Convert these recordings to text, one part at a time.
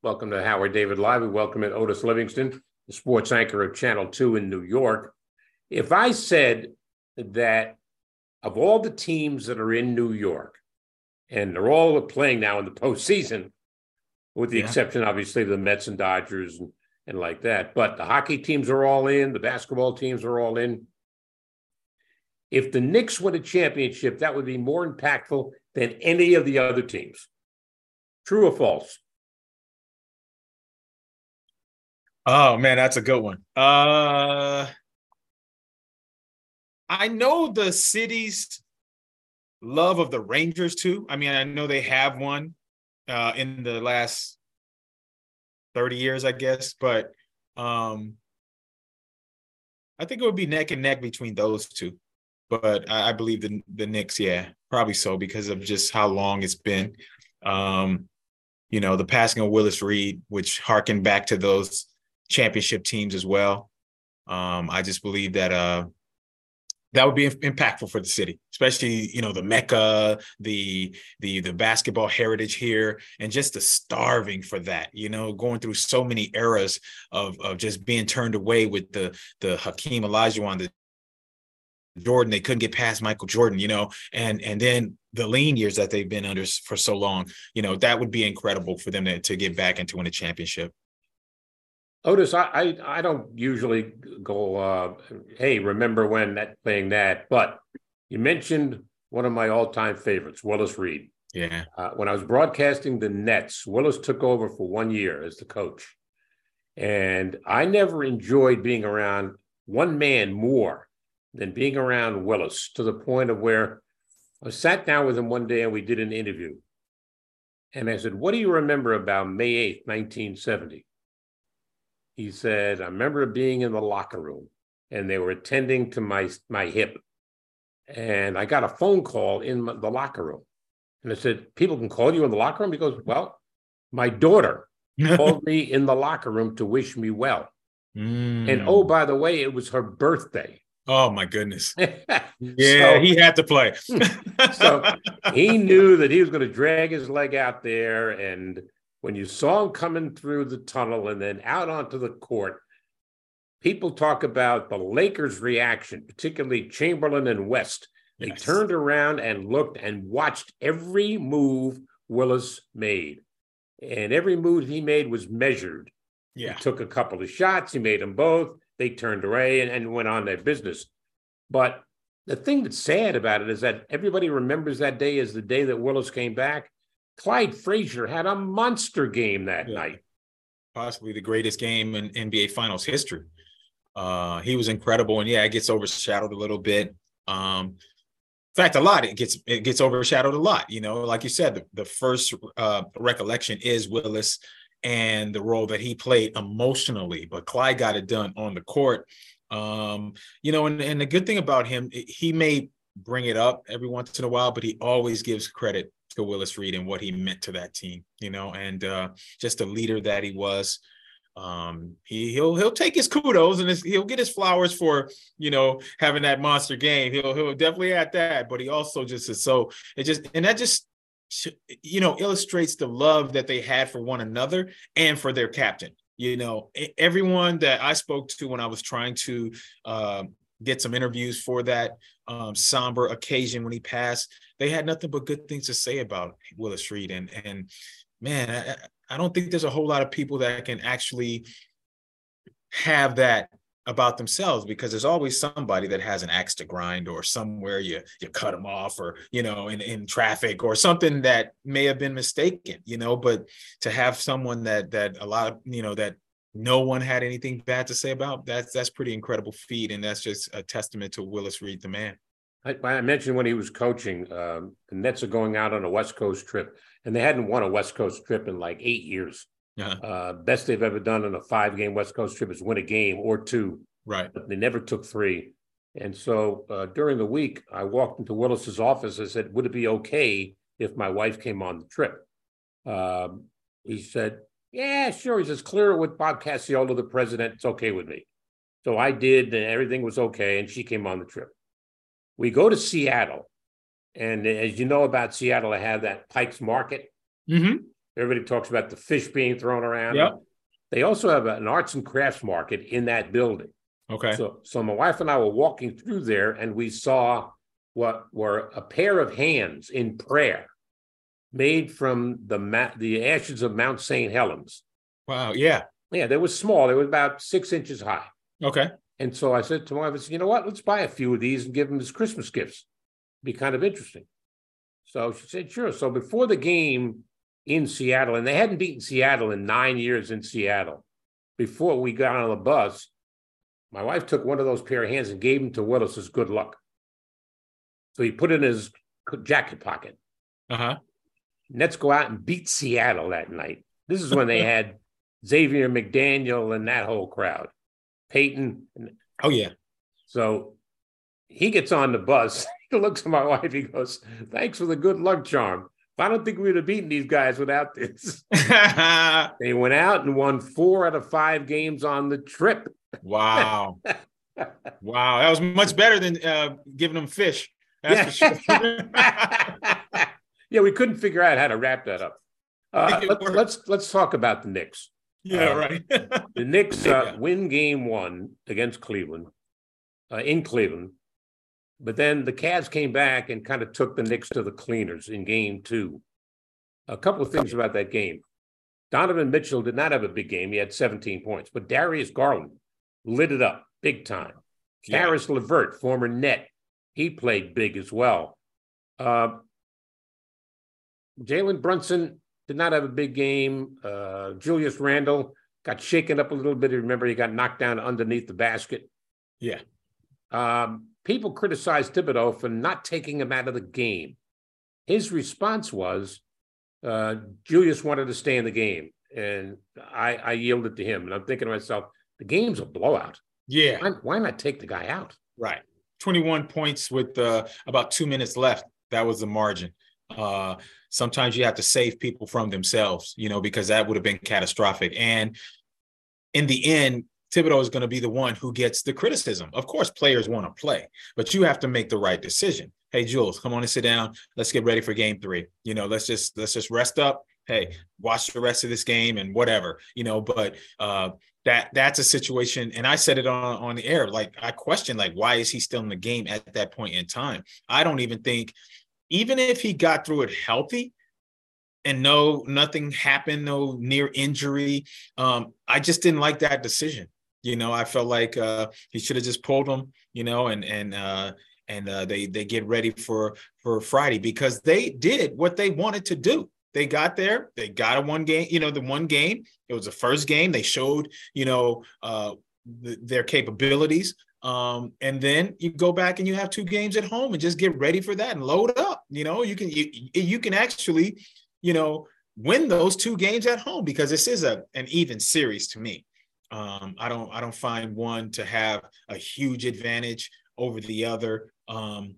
Welcome to Howard David Live. We welcome in Otis Livingston, the sports anchor of Channel 2 in New York. If I said that of all the teams that are in New York, and they're all playing now in the postseason, with the Yeah. exception, obviously, of the Mets and Dodgers and, and like that, but the hockey teams are all in, the basketball teams are all in. If the Knicks win a championship, that would be more impactful than any of the other teams. True or false? Oh man, that's a good one. Uh I know the city's love of the Rangers too. I mean, I know they have one uh in the last 30 years, I guess, but um I think it would be neck and neck between those two. But I, I believe the the Knicks, yeah, probably so because of just how long it's been. Um, you know, the passing of Willis Reed, which harkened back to those championship teams as well. Um, I just believe that uh, that would be impactful for the city, especially you know the mecca, the the the basketball heritage here, and just the starving for that. You know, going through so many eras of of just being turned away with the the Hakeem Olajuwon, the Jordan, they couldn't get past Michael Jordan, you know, and and then the lean years that they've been under for so long, you know, that would be incredible for them to, to get back and to win a championship. Otis, I, I I don't usually go. Uh, hey, remember when that playing that? But you mentioned one of my all-time favorites, Willis Reed. Yeah. Uh, when I was broadcasting the Nets, Willis took over for one year as the coach, and I never enjoyed being around one man more than being around Willis to the point of where I sat down with him one day and we did an interview, and I said, "What do you remember about May eighth, nineteen seventy? He said, I remember being in the locker room and they were attending to my my hip. And I got a phone call in my- the locker room. And I said, People can call you in the locker room? He goes, Well, my daughter called me in the locker room to wish me well. And Mm. oh, by the way, it was her birthday. oh my goodness. yeah, Yeah, he had to play. so he knew that he was going to drag his leg out there. And when you saw him coming through the tunnel and then out onto the court, people talk about the Lakers' reaction, particularly Chamberlain and West. They Yes. turned around and looked and watched every move Willis made. And every move he made was measured. yeah. He took a couple of shots, he made them both. They turned away and, and went on their business. But the thing that's sad about it is that everybody remembers that day as the day that Willis came back. Clyde Frazier had a monster game that Yeah. night. Possibly the greatest game in NBA Finals history. Uh, he was incredible, and yeah, it gets overshadowed a little bit. Um, in fact, a lot. It gets it gets overshadowed a lot. You know, like you said, the, the first uh, recollection is Willis and the role that he played emotionally, but Clyde got it done on the court. Um, you know, and, and the good thing about him, he may bring it up every once in a while, but he always gives credit Willis Reed and what he meant to that team, you know, and uh, just the leader that he was. Um, he he'll he'll take his kudos and his, he'll get his flowers for you know having that monster game. He'll he'll definitely add that, but he also just is so it just and that just you know illustrates the love that they had for one another and for their captain. You know, everyone that I spoke to when I was trying to uh, get some interviews for that um, somber occasion when he passed, they had nothing but good things to say about Willis Reed. And and man, I, I don't think there's a whole lot of people that can actually have that about themselves because there's always somebody that has an axe to grind or somewhere you you cut them off or you know in, in traffic or something that may have been mistaken you know but to have someone that that a lot of you know that no one had anything bad to say about that's that's pretty incredible feat and that's just a testament to Willis Reed the man I, I mentioned when he was coaching, um, the Nets are going out on a West Coast trip, and they hadn't won a West Coast trip in like eight years. Uh, best they've ever done on a five game West Coast trip is win a game or two. Right. But they never took three. And so uh, during the week, I walked into Willis's office. I said, Would it be okay if my wife came on the trip? Um, he said, Yeah, sure. He says, Clear it with Bob Casciola, the president. It's okay with me. So I did, and everything was okay. And she came on the trip. We go to Seattle. And as you know about Seattle, I have that Pike's Market. Mm-hmm. Everybody talks about the fish being thrown around. Yep. They also have an arts and crafts market in that building. Okay. So, so my wife and I were walking through there, and we saw what were a pair of hands in prayer, made from the ma- the ashes of Mount St. Helens. Wow. Yeah. Yeah, they were small. They were about six inches high. Okay. And so I said to my wife, I said, you know what? Let's buy a few of these and give them as Christmas gifts. Be kind of interesting. So she said, sure. So before the game in Seattle, and they hadn't beaten Seattle in nine years in Seattle, before we got on the bus, my wife took one of those pair of hands and gave him to Willis as good luck. So he put it in his jacket pocket. Uh huh. Nets go out and beat Seattle that night. This is when they had Xavier McDaniel and that whole crowd. Payton. Oh, yeah. So he gets on the bus. He looks at my wife. He goes, Thanks for the good luck charm. I don't think we'd have beaten these guys without this. they went out and won four out of five games on the trip. Wow. wow. That was much better than uh, giving them fish. That's yeah. Sure. yeah, we couldn't figure out how to wrap that up. Uh, let's, let's, let's talk about the Knicks. Yeah, uh, right. the Knicks uh, win game one against Cleveland, uh, in Cleveland. But then the Cavs came back and kind of took the Knicks to the cleaners in game two. A couple of things about that game. Donovan Mitchell did not have a big game. He had 17 points, but Darius Garland lit it up big time. Yeah. LeVert, former net, he played big as well. Uh, Jalen Brunson did not have a big game. Uh, Julius Randle got shaken up a little bit. Remember, he got knocked down underneath the basket. Yeah. Um, people criticized Thibodeau for not taking him out of the game. His response was, uh, Julius wanted to stay in the game, and I, I yielded to him. And I'm thinking to myself, the game's a blowout. Yeah. Why, why not take the guy out? Right. 21 points with uh, about two minutes left. That was the margin. Uh, sometimes you have to save people from themselves, you know, because that would have been catastrophic. And in the end, Thibodeau is going to be the one who gets the criticism. Of course, players want to play, but you have to make the right decision. Hey, Jules, come on and sit down. Let's get ready for game three. You know, let's just let's just rest up. Hey, watch the rest of this game and whatever. You know, but uh, that that's a situation. And I said it on on the air. Like I question, like why is he still in the game at that point in time? I don't even think, even if he got through it healthy, and no nothing happened no near injury um i just didn't like that decision you know, I felt like uh, he should have just pulled him. You know, and and uh, and uh, they they get ready for for Friday because they did what they wanted to do. They got there. They got a one game. You know, the one game. It was the first game. They showed you know uh, th- their capabilities. Um, and then you go back and you have two games at home and just get ready for that and load up. You know, you can you, you can actually, you know, win those two games at home because this is a an even series to me. Um, I don't I don't find one to have a huge advantage over the other. Um,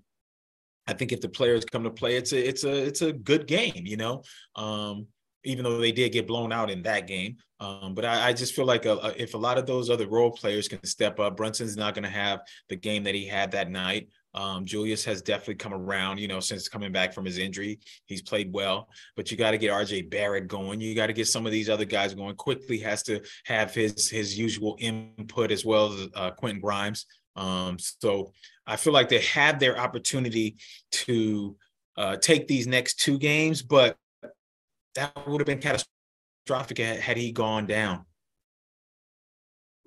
I think if the players come to play, it's a it's a it's a good game, you know. Um, even though they did get blown out in that game, um, but I, I, just feel like a, a, if a lot of those other role players can step up, Brunson's not going to have the game that he had that night. Um, Julius has definitely come around, you know, since coming back from his injury. He's played well, but you got to get RJ Barrett going. You got to get some of these other guys going. Quickley has to have his his usual input as well as uh, Quentin Grimes. Um, so I feel like they had their opportunity to uh, take these next two games, but that would have been catastrophic had he gone down.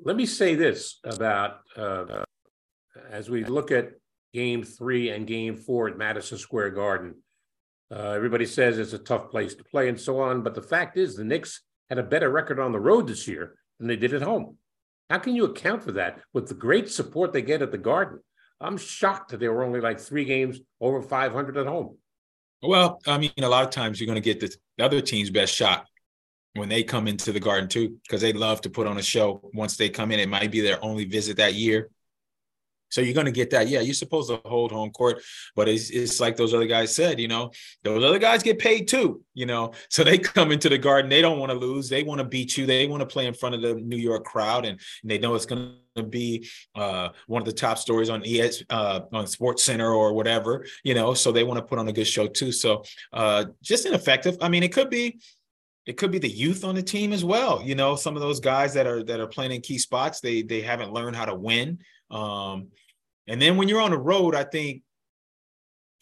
Let me say this about uh, as we look at game three and game four at Madison Square Garden. Uh, everybody says it's a tough place to play and so on, but the fact is the Knicks had a better record on the road this year than they did at home. How can you account for that with the great support they get at the Garden? I'm shocked that they were only like three games over 500 at home. Well, I mean, a lot of times you're going to get the other team's best shot when they come into the garden too, because they love to put on a show once they come in. It might be their only visit that year. So you're going to get that. Yeah, you're supposed to hold home court, but it's, it's like those other guys said, you know, those other guys get paid too, you know. So they come into the garden, they don't want to lose. They want to beat you. They want to play in front of the New York crowd, and, and they know it's going to be uh, one of the top stories on ES uh, on Sports Center or whatever, you know. So they want to put on a good show too. So uh, just ineffective. I mean, it could be it could be the youth on the team as well. You know, some of those guys that are that are playing in key spots, they they haven't learned how to win. Um, and then when you're on the road, I think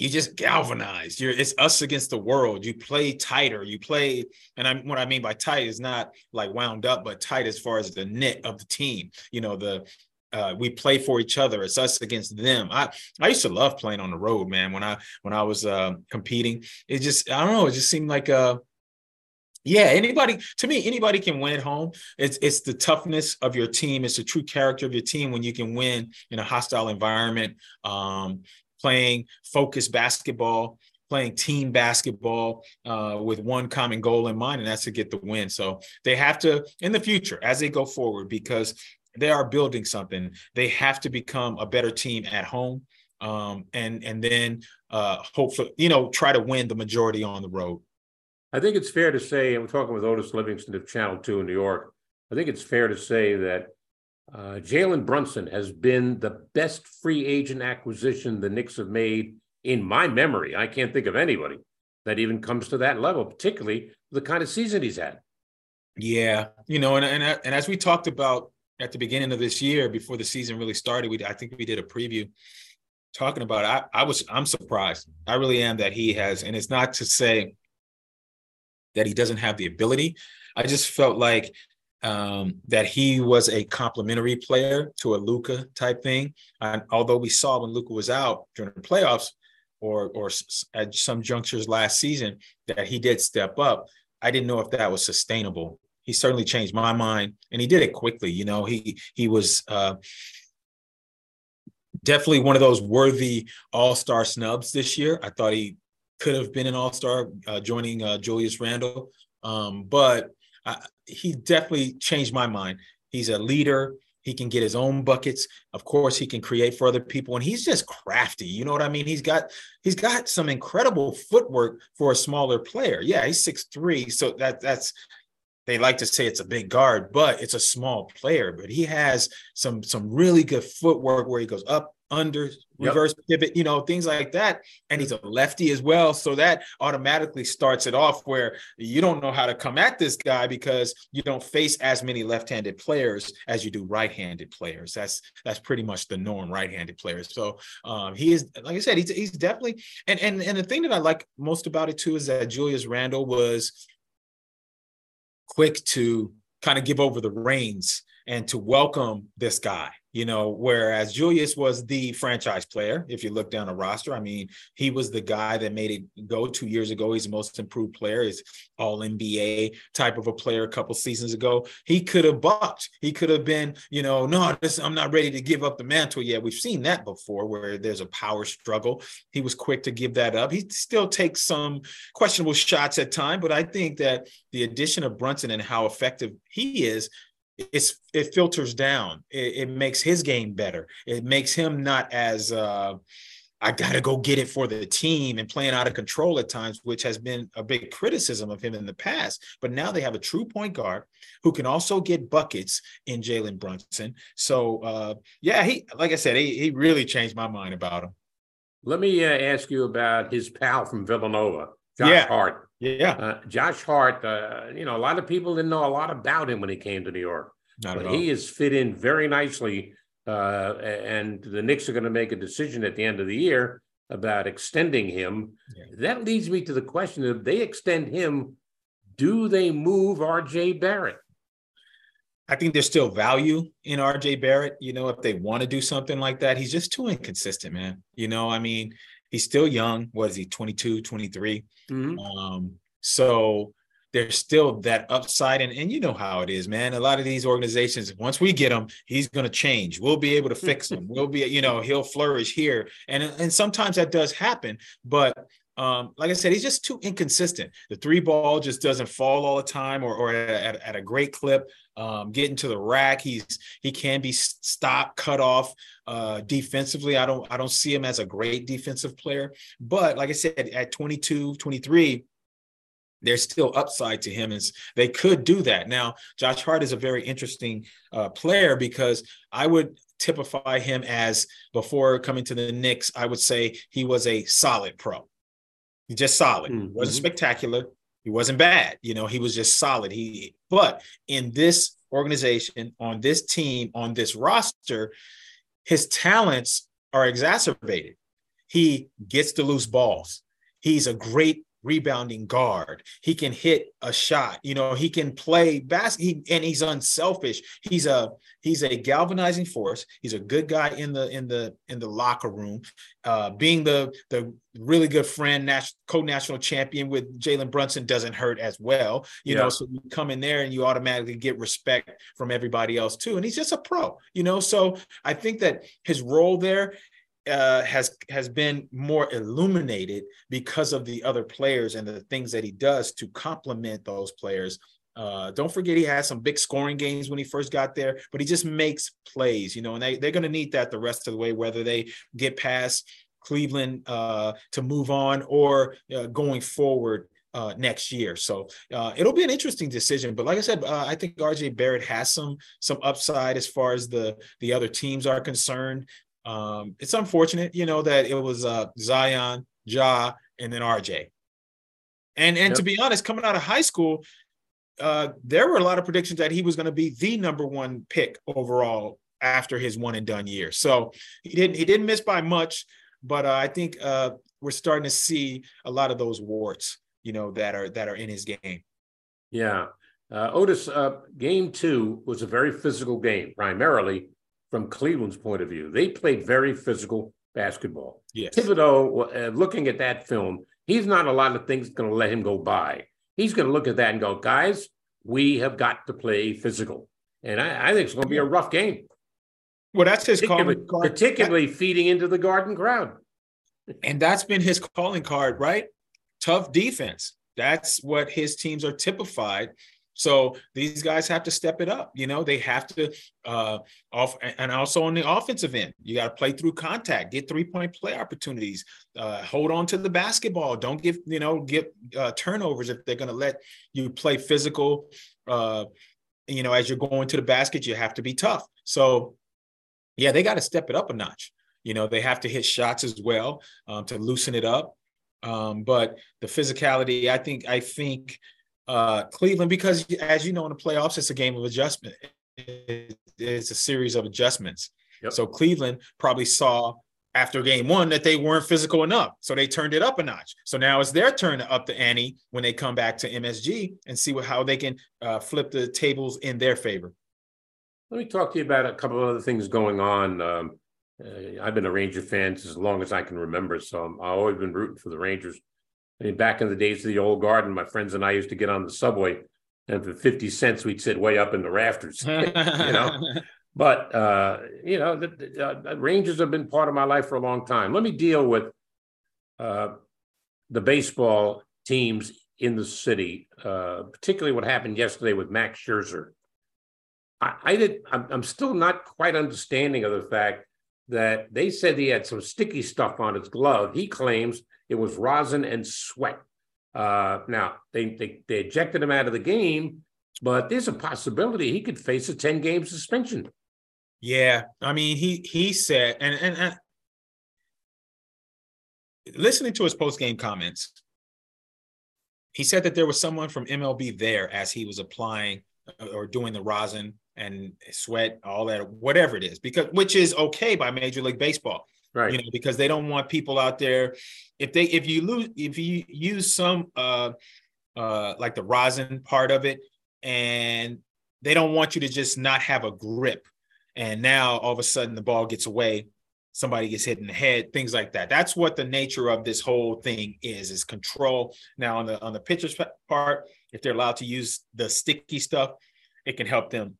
you just galvanize. You're it's us against the world. You play tighter. You play, and I what I mean by tight is not like wound up, but tight as far as the knit of the team. You know, the uh, we play for each other. It's us against them. I I used to love playing on the road, man. When I when I was uh, competing, it just I don't know. It just seemed like uh yeah, anybody to me, anybody can win at home. It's it's the toughness of your team. It's the true character of your team when you can win in a hostile environment, um, playing focused basketball, playing team basketball uh, with one common goal in mind, and that's to get the win. So they have to in the future as they go forward because they are building something. They have to become a better team at home, um, and and then uh, hopefully you know try to win the majority on the road. I think it's fair to say, I'm talking with Otis Livingston of Channel 2 in New York. I think it's fair to say that uh, Jalen Brunson has been the best free agent acquisition the Knicks have made in my memory. I can't think of anybody that even comes to that level, particularly the kind of season he's had. Yeah, you know, and and, and as we talked about at the beginning of this year, before the season really started, we I think we did a preview talking about. It. I I was I'm surprised. I really am that he has, and it's not to say that he doesn't have the ability. I just felt like um, that he was a complementary player to a Luka type thing. And although we saw when Luka was out during the playoffs or or at some junctures last season that he did step up, I didn't know if that was sustainable. He certainly changed my mind, and he did it quickly. You know, he he was. Uh, definitely one of those worthy all-star snubs this year. I thought he could have been an all star, uh, joining uh, Julius Randle. Um, but he definitely changed my mind. He's a leader. He can get his own buckets. Of course, he can create for other people, and he's just crafty. You know what I mean? He's got he's got some incredible footwork for a smaller player. Yeah, he's six three, so that that's they like to say it's a big guard, but it's a small player. But he has some some really good footwork where he goes up, under, reverse yep. pivot, you know, things like that. And he's a lefty as well. So that automatically starts it off where you don't know how to come at this guy because you don't face as many left-handed players as you do right-handed players. That's that's pretty much the norm, right-handed players. So um, he is, like I said, he's, he's definitely and and and the thing that I like most about it too is that Julius Randle was quick to kind of give over the reins and to welcome this guy you know, whereas Julius was the franchise player. If you look down the roster, I mean, he was the guy that made it go two years ago. He's the most improved player. He's all NBA type of a player a couple seasons ago. He could have bucked. He could have been, you know, no, this, I'm not ready to give up the mantle yet. We've seen that before where there's a power struggle. He was quick to give that up. He still takes some questionable shots at time, but I think that the addition of Brunson and how effective he is it's it filters down. It, it, makes his game better. It makes him not as uh, I got to go get it for the team and playing out of control at times, which has been a big criticism of him in the past. But now they have a true point guard who can also get buckets in Jalen Brunson. So uh, yeah, he like I said, he he really changed my mind about him. Let me uh, ask you about his pal from Villanova, Josh yeah. Hart. Yeah. Uh, Josh Hart, uh, you know, a lot of people didn't know a lot about him when he came to New York. Not but he has fit in very nicely. Uh, and the Knicks are going to make a decision at the end of the year about extending him. Yeah. That leads me to the question if they extend him, do they move RJ Barrett? I think there's still value in RJ Barrett. You know, if they want to do something like that, he's just too inconsistent, man. You know, I mean, he's still young. What is he, 22, 23? Mm-hmm. Um, so there's still that upside. And, and you know how it is, man. A lot of these organizations, once we get him, he's going to change. We'll be able to fix him. We'll be, you know, he'll flourish here. And, and sometimes that does happen. But um, like I said, he's just too inconsistent. The three ball just doesn't fall all the time or, or at, at a great clip. Um, getting to the rack, he's he can be stopped, cut off uh, defensively. I don't I don't see him as a great defensive player. But like I said, at 22, 23, there's still upside to him and they could do that now josh hart is a very interesting uh, player because i would typify him as before coming to the Knicks, I would say he was a solid pro. He's just solid. Mm-hmm. wasn't spectacular. He wasn't bad. You know, he was just solid. He but in this organization, on this team, on this roster, his talents are exacerbated. He gets to loose balls. He's a great rebounding guard. He can hit a shot. You know, he can play basket. He, and he's unselfish. He's a he's a galvanizing force. He's a good guy in the in the in the locker room. Uh, being the the really good friend, national co-national champion with Jalen Brunson doesn't hurt as well. You yeah. know, so you come in there and you automatically get respect from everybody else too. And he's just a pro. You know, so I think that his role there uh, has has been more illuminated because of the other players and the things that he does to complement those players. Uh, don't forget he had some big scoring games when he first got there, but he just makes plays, you know, and they, they're going to need that the rest of the way, whether they get past Cleveland uh, to move on or uh, going forward uh, next year. So uh, it'll be an interesting decision. But like I said, uh, I think RJ Barrett has some some upside as far as the the other teams are concerned. Um, it's unfortunate, you know, that it was uh, Zion, Ja, and then RJ. And and yep. to be honest, coming out of high school, uh, there were a lot of predictions that he was going to be the number one pick overall after his one and done year. So he didn't he didn't miss by much, but uh, I think uh, we're starting to see a lot of those warts, you know, that are that are in his game. Yeah, uh, Otis, uh, game two was a very physical game, primarily from Cleveland's point of view. They played very physical basketball. Yes. Thibodeau, uh, looking at that film, he's not a lot of things going to let him go by. He's going to look at that and go, guys, we have got to play physical. And I, I think it's going to be a rough game. Well, that's his particularly, calling card. Particularly that, feeding into the Garden crowd. And that's been his calling card, right? Tough defense. That's what his teams are typified so these guys have to step it up. You know, they have to uh off and also on the offensive end, you got to play through contact, get three point play opportunities, uh, hold on to the basketball. Don't give you know get uh, turnovers if they're to let you play physical. Uh, you know, as you're going to the basket, you have to be tough. So, yeah, they got to step it up a notch. You know, they have to hit shots as well um, to loosen it up. Um, but the physicality, I think, I think uh, Cleveland because, as you know, in the playoffs, it's a game of adjustment. It's a series of adjustments. Yep. So Cleveland probably saw after game one that they weren't physical enough. So they turned it up a notch. So now it's their turn to up the ante when they come back to MSG and see what, how they can uh, flip the tables in their favor. Let me talk to you about a couple of other things going on. Um, uh, I've been a Ranger fan as long as I can remember, so i have always been rooting for the Rangers. I mean, back in the days of the old garden, my friends and I used to get on the subway, and for fifty cents, we'd sit way up in the rafters. you know, but uh, you know, the, the uh, Rangers have been part of my life for a long time. Let me deal with uh, the baseball teams in the city, uh, particularly what happened yesterday with Max Scherzer. I, I did. I'm, I'm still not quite understanding of the fact that they said he had some sticky stuff on his glove. He claims it was rosin and sweat. Uh, now they, they they ejected him out of the game, but there's a possibility he could face a 10 game suspension. Yeah, I mean he he said and and, and listening to his post game comments, he said that there was someone from MLB there as he was applying uh, or doing the rosin and sweat, all that, whatever it is, because which is okay by Major League Baseball right. you know because they don't want people out there if they if you lose if you use some uh uh like the rosin part of it and they don't want you to just not have a grip and now all of a sudden the ball gets away somebody gets hit in the head things like that. That's what the nature of this whole thing is is control. Now on the on the pitcher's part if they're allowed to use the sticky stuff it can help them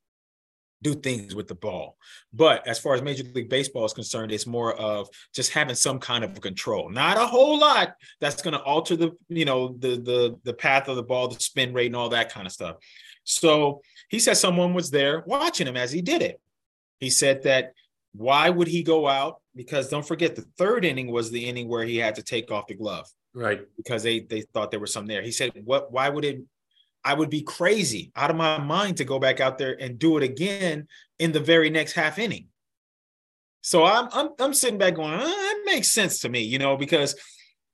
do things with the ball. But as far as Major League Baseball is concerned, it's more of just having some kind of control. Not a whole lot that's going to alter the, you know, the the the path of the ball, the spin rate, and all that kind of stuff. So he said someone was there watching him as he did it. He said that why would he go out? Because don't forget, the third inning was the inning where he had to take off the glove. Right. Because they they thought there was some there. He said, "What? Why would it I would be crazy out of my mind to go back out there and do it again in the very next half inning. So I'm I'm, I'm sitting back going, oh, that makes sense to me, you know, because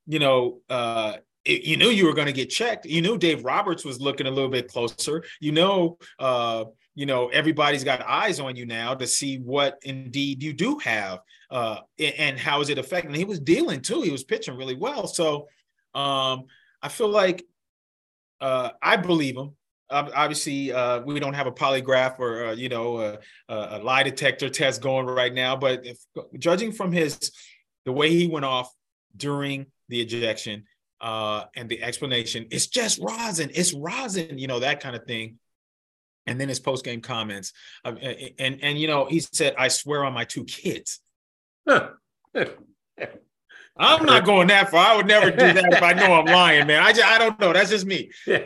you know, uh, it, you knew you were going to get checked. You knew Dave Roberts was looking a little bit closer. You know, uh, you know, everybody's got eyes on you now to see what indeed you do have, uh, and how is it affecting. He was dealing too. He was pitching really well. So um, I feel like uh, I believe him. obviously, uh, we don't have a polygraph or uh, you know a, a, lie detector test going right now, but if, judging from his the way he went off during the ejection uh, and the explanation, it's just rosin, it's rosin, you know that kind of thing. And then his post game comments, uh, and and you know he said, "I swear on my two kids." I'm not going that far. I would never do that if I know I'm lying, man. I just, I don't know. That's just me. no,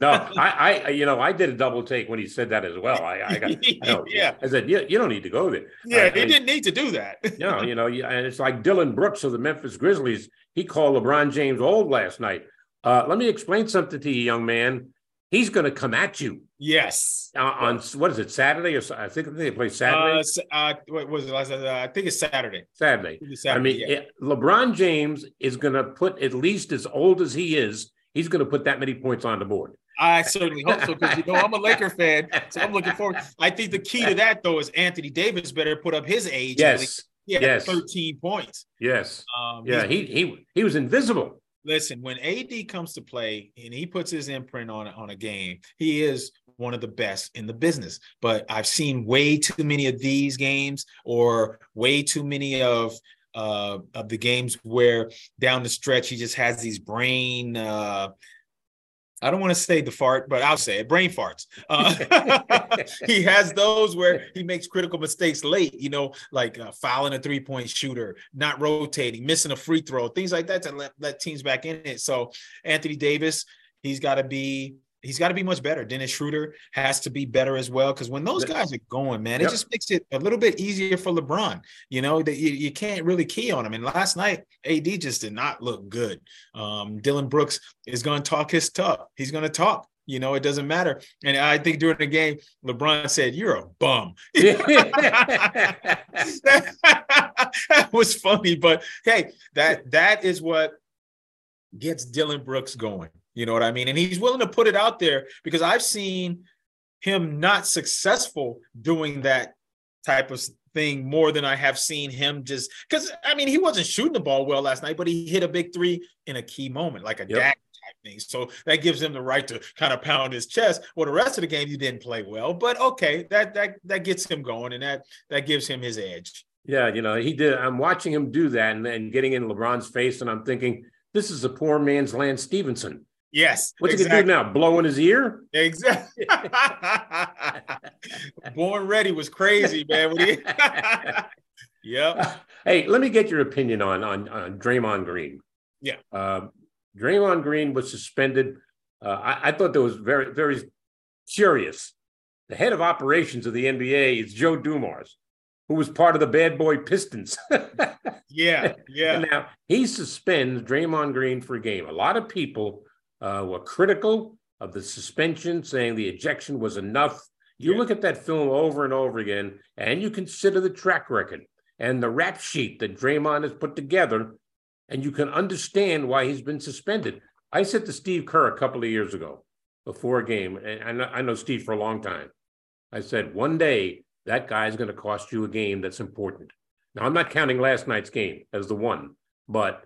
I, I, you know, I did a double take when he said that as well. I, I got, I yeah. I said, you, you don't need to go there. Yeah, I, he didn't need to do that. no, you know, and it's like Dillon Brooks of the Memphis Grizzlies. He called LeBron James old last night. Uh, let me explain something to you, young man he's going to come at you. Yes. Uh, on what is it Saturday or I think they play Saturday. Uh, uh, what was it? Uh, I think it's Saturday. Saturday. Saturday I mean, yeah. it, LeBron James is going to put at least as old as he is. He's going to put that many points on the board. I certainly hope so because you know I'm a Laker fan, so I'm looking forward. I think the key to that though is Anthony Davis better put up his age. Yes. Yeah, yes. 13 points. Yes. Um, yeah, he he he was invisible listen, when AD comes to play and he puts his imprint on on a game, he is one of the best in the business. But I've seen way too many of these games, or way too many of uh, of the games where down the stretch he just has these brain uh, I don't want to say the fart, but I'll say it brain farts. Uh, he has those where he makes critical mistakes late, you know, like uh, fouling a three point shooter, not rotating, missing a free throw, things like that to let, let teams back in it. So, Anthony Davis, he's got to be he's got to be much better. Dennis Schroeder has to be better as well because when those guys are going, man, it just makes it a little bit easier for LeBron. You know that you, you, can't really key on him. And last night, AD just did not look good. Um, Dillon Brooks is going to talk his talk. He's going to talk. You know, it doesn't matter. And I think during the game, LeBron said, You're a bum. that was funny, but hey, that that is what gets Dillon Brooks going. You know what I mean? And he's willing to put it out there because I've seen him not successful doing that type of thing more than I have seen him just because I mean he wasn't shooting the ball well last night, but he hit a big three in a key moment, like a yep. type thing. So that gives him the right to kind of pound his chest. Well, the rest of the game you didn't play well, but okay, that that that gets him going and that that gives him his edge. Yeah, you know, he did. I'm watching him do that and then getting in LeBron's face, and I'm thinking, this is a poor man's Lance Stephenson. Yes. What's exactly. he gonna do now? Blow in his ear? Exactly. Born ready was crazy, man. He... yep. Hey, let me get your opinion on on, on Draymond Green. Yeah. Uh, Draymond Green was suspended. Uh, I, I thought that was very very curious. The head of operations of the NBA is Joe Dumars, who was part of the bad boy Pistons. yeah, yeah. And now he suspends Draymond Green for a game. A lot of people uh, were critical of the suspension, saying the ejection was enough. You yeah. look at that film over and over again, and you consider the track record and the rap sheet that Draymond has put together, and you can understand why he's been suspended. I said to Steve Kerr a couple of years ago before a game, and I know, Steve for a long time. I said, one day that guy's going to cost you a game that's important. Now, I'm not counting last night's game as the one, but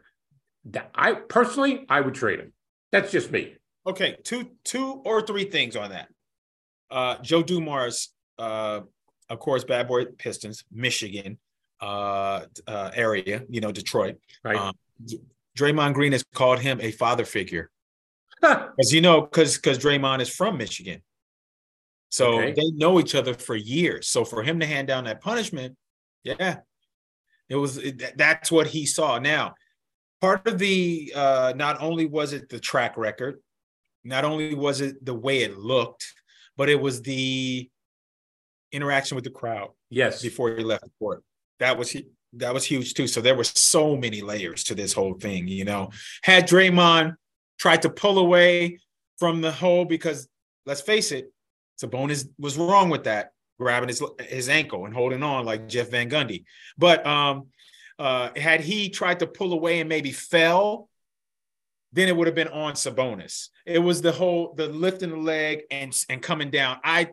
I personally, I would trade him. That's just me. Okay, two two or three things on that. Uh, Joe Dumars, uh, of course, Bad Boy Pistons, Michigan uh, uh, area, you know, Detroit. Right. Um, Draymond Green has called him a father figure. Because you know, because because Draymond is from Michigan. So Okay. they know each other for years. So for him to hand down that punishment, yeah, it was it, that's what he saw. Now, part of the uh not only was it the track record, not only was it the way it looked, but it was the interaction with the crowd Yes. before he left the court. That was that was huge too. So there were so many layers to this whole thing. You know, had Draymond tried to pull away from the hole because let's face it, Sabonis was wrong with that, grabbing his his ankle and holding on like Jeff Van Gundy. But um, uh, had he tried to pull away and maybe fell, then it would have been on Sabonis. It was the whole the lifting the leg and and coming down. I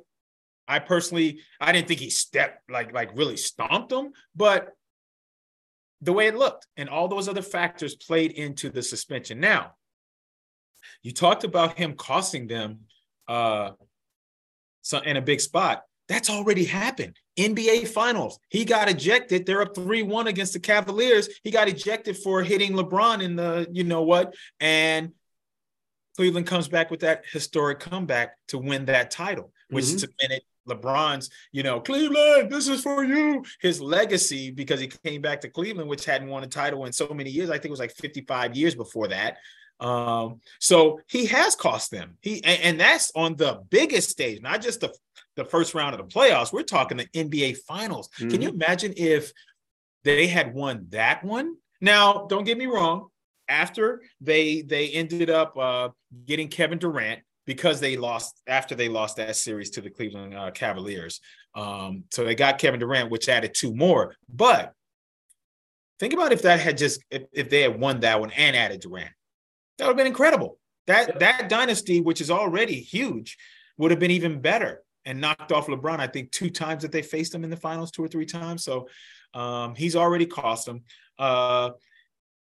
I personally, I didn't think he stepped like like really stomped him, but the way it looked and all those other factors played into the suspension. Now, you talked about him costing them uh so in a big spot. That's already happened. NBA Finals. He got ejected. They're up 3-1 against the Cavaliers. He got ejected for hitting LeBron in the, you know what? And Cleveland comes back with that historic comeback to win that title, which Mhm. cemented LeBron's, you know, Cleveland, this is for you. His legacy because he came back to Cleveland, which hadn't won a title in so many years. I think it was like 55 years before that. Um, so he has cost them. He and, and that's on the biggest stage, not just the the first round of the playoffs. We're talking the NBA finals. Can you imagine if they had won that one? Now, don't get me wrong. After they they ended up uh, getting Kevin Durant because they lost after they lost that series to the Cleveland uh, Cavaliers. Um, so they got Kevin Durant, which added two more. But think about if that had just if, if they had won that one and added Durant, that would have been incredible. That that dynasty, which is already huge, would have been even better and knocked off LeBron. I think two times that they faced him in the finals, two or three times. So um, he's already cost him. Uh,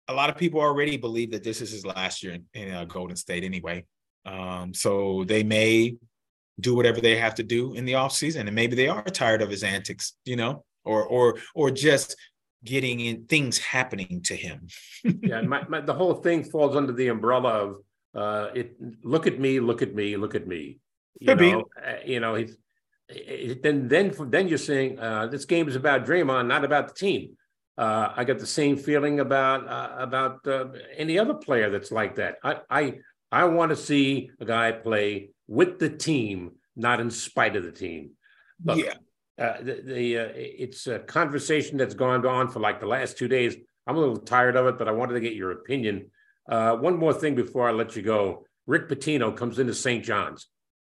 a lot of people already believe that this is his last year in, in uh, Golden State anyway. Um, so they may do whatever they have to do in the offseason. And maybe they are tired of his antics, you know, or or or just getting in things happening to him. yeah, my, my, the whole thing falls under the umbrella of uh, it. Look at me, look at me, look at me. You Could know, uh, you know. He's then then then you're saying uh, this game is about Draymond, not about the team. Uh, I got the same feeling about uh, about uh, any other player that's like that. I I I want to see a guy play with the team, not in spite of the team. Look, yeah. uh, the, the uh, it's a conversation that's gone on for like the last two days. I'm a little tired of it, but I wanted to get your opinion. Uh, one more thing before I let you go. Rick Pitino comes into St. John's.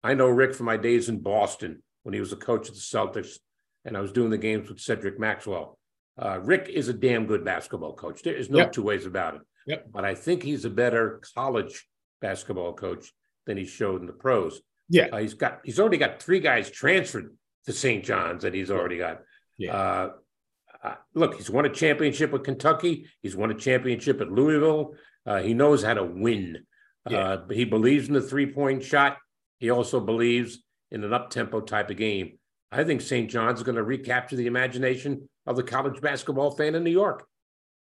I know Rick from my days in Boston when he was a coach at the Celtics, and I was doing the games with Cedric Maxwell. Uh, Rick is a damn good basketball coach. There is no Yep. two ways about it. Yep. But I think he's a better college basketball coach than he showed in the pros. Yeah. Uh, he's got he's already got three guys transferred to St. John's that he's already got. Yeah. Uh, uh, look, he's won a championship with Kentucky. He's won a championship at Louisville. Uh, he knows how to win. Yeah. Uh, he believes in the three point shot. He also believes in an up tempo type of game. I think St. John's is going to recapture the imagination of the college basketball fan in New York.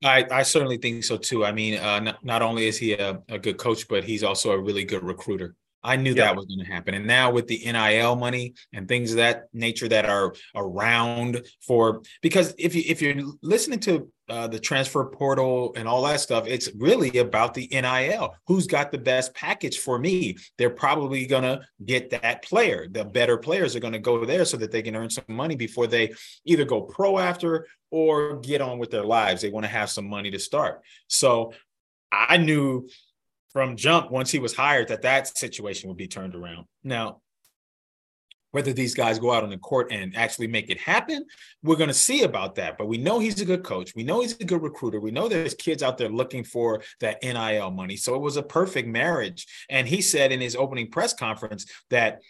I, I certainly think so too. I mean, uh, not, not only is he a, a good coach, but he's also a really good recruiter. I knew Yeah. that was going to happen. And now with the NIL money and things of that nature that are around for because if you if you're listening to uh, the transfer portal and all that stuff, it's really about the NIL. Who's got the best package for me? They're probably going to get that player. The better players are going to go there so that they can earn some money before they either go pro after or get on with their lives. They want to have some money to start. So I knew from jump once he was hired that that situation would be turned around. Now, whether these guys go out on the court and actually make it happen, we're going to see about that. But we know he's a good coach. We know he's a good recruiter. We know there's kids out there looking for that NIL money. So it was a perfect marriage. And he said in his opening press conference that,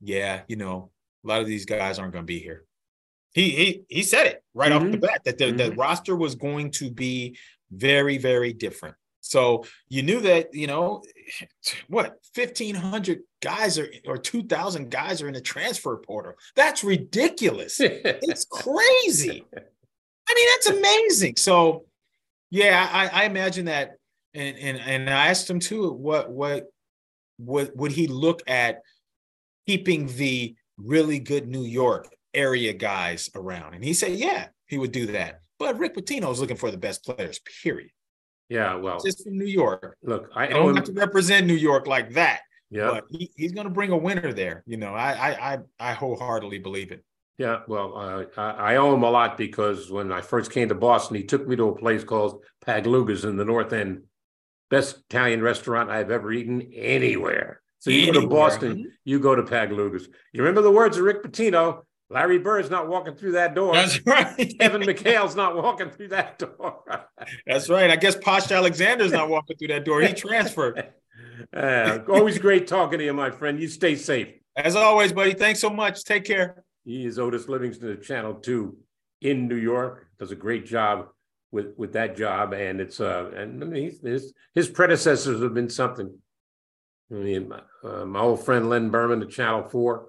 yeah, you know, a lot of these guys aren't going to be here. He he he said it right off the Mhm. bat that the, the roster was going to be very very different. So you knew that you know what fifteen hundred guys are or two thousand guys are in the transfer portal. That's ridiculous. it's crazy. I mean, that's amazing. So, yeah, I, I imagine that, and and and I asked him too, what what what would he look at keeping the really good New York area guys around? And he said, yeah, he would do that. But Rick Pitino is looking for the best players, period. Yeah, well, just from New York. Look, I don't have to represent New York like that. Yeah, but he, he's going to bring a winner there. You know, I I I, I wholeheartedly believe it. Yeah, well, uh, I, I owe him a lot because when I first came to Boston, he took me to a place called Pagliuca's in the North End, best Italian restaurant I've ever eaten anywhere. So you anywhere. go to Boston, you go to Pagliuca's. You remember the words of Rick Pitino? Larry Bird's not walking through that door. That's right. Kevin McHale's not walking through that door. That's right. I guess Posh Alexander's not walking through that door. He transferred. Uh, always great talking to you, my friend. You stay safe. As always, buddy. Thanks so much. Take care. He is Otis Livingston of Channel 2 in New York. Does a great job with with that job. And it's uh and I mean, his his predecessors have been something. I mean, uh, my old friend Len Berman of Channel 4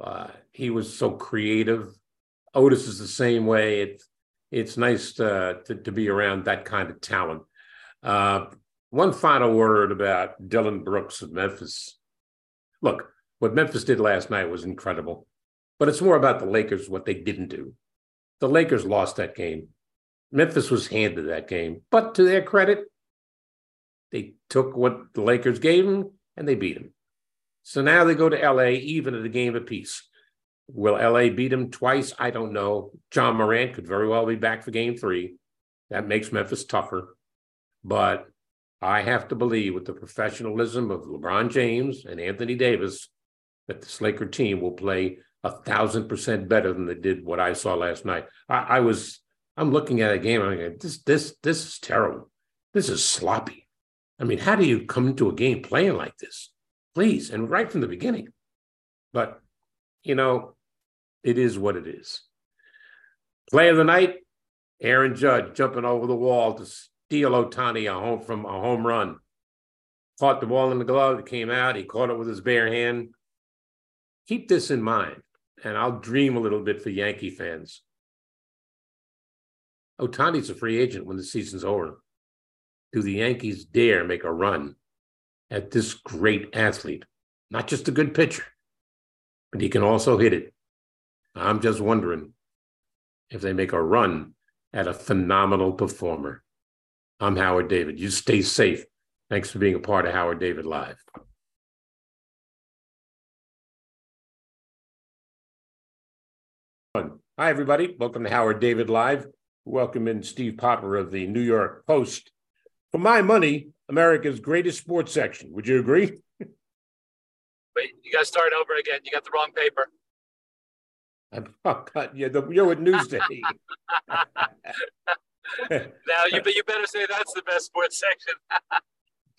uh, he was so creative. Otis is the same way. It's it's nice to, to, to be around that kind of talent. Uh, one final word about Dillon Brooks of Memphis. Look, what Memphis did last night was incredible, but it's more about the Lakers, what they didn't do. The Lakers lost that game. Memphis was handed that game, but to their credit, they took what the Lakers gave them and they beat them. So now they go to LA even at a game apiece. Will LA beat them twice? I don't know. Ja Morant could very well be back for game three. That makes Memphis tougher. But I have to believe with the professionalism of LeBron James and Anthony Davis that this Laker team will play a thousand percent better than they did what I saw last night. I, I was I'm looking at a game. I'm like, this this this is terrible. This is sloppy. I mean, how do you come into a game playing like this? please, and right from the beginning. But, you know, it is what it is. Play of the night, Aaron Judge jumping over the wall to steal Ohtani a home from a home run. Caught the ball in the glove, it came out, he caught it with his bare hand. Keep this in mind, and I'll dream a little bit for Yankee fans. Ohtani's a free agent when the season's over. Do the Yankees dare make a run at this great athlete, not just a good pitcher, but he can also hit it. I'm just wondering if they make a run at a phenomenal performer. I'm Howard David. You stay safe. Thanks for being a part of Howard David Live. Hi, everybody. Welcome to Howard David Live. Welcome in Steve Popper of the New York Post. For my money, America's greatest sports section. Would you agree? Wait, you got to start over again. You got the wrong paper. Oh, God, yeah, the, you're with Newsday. now, you, but you better say that's the best sports section.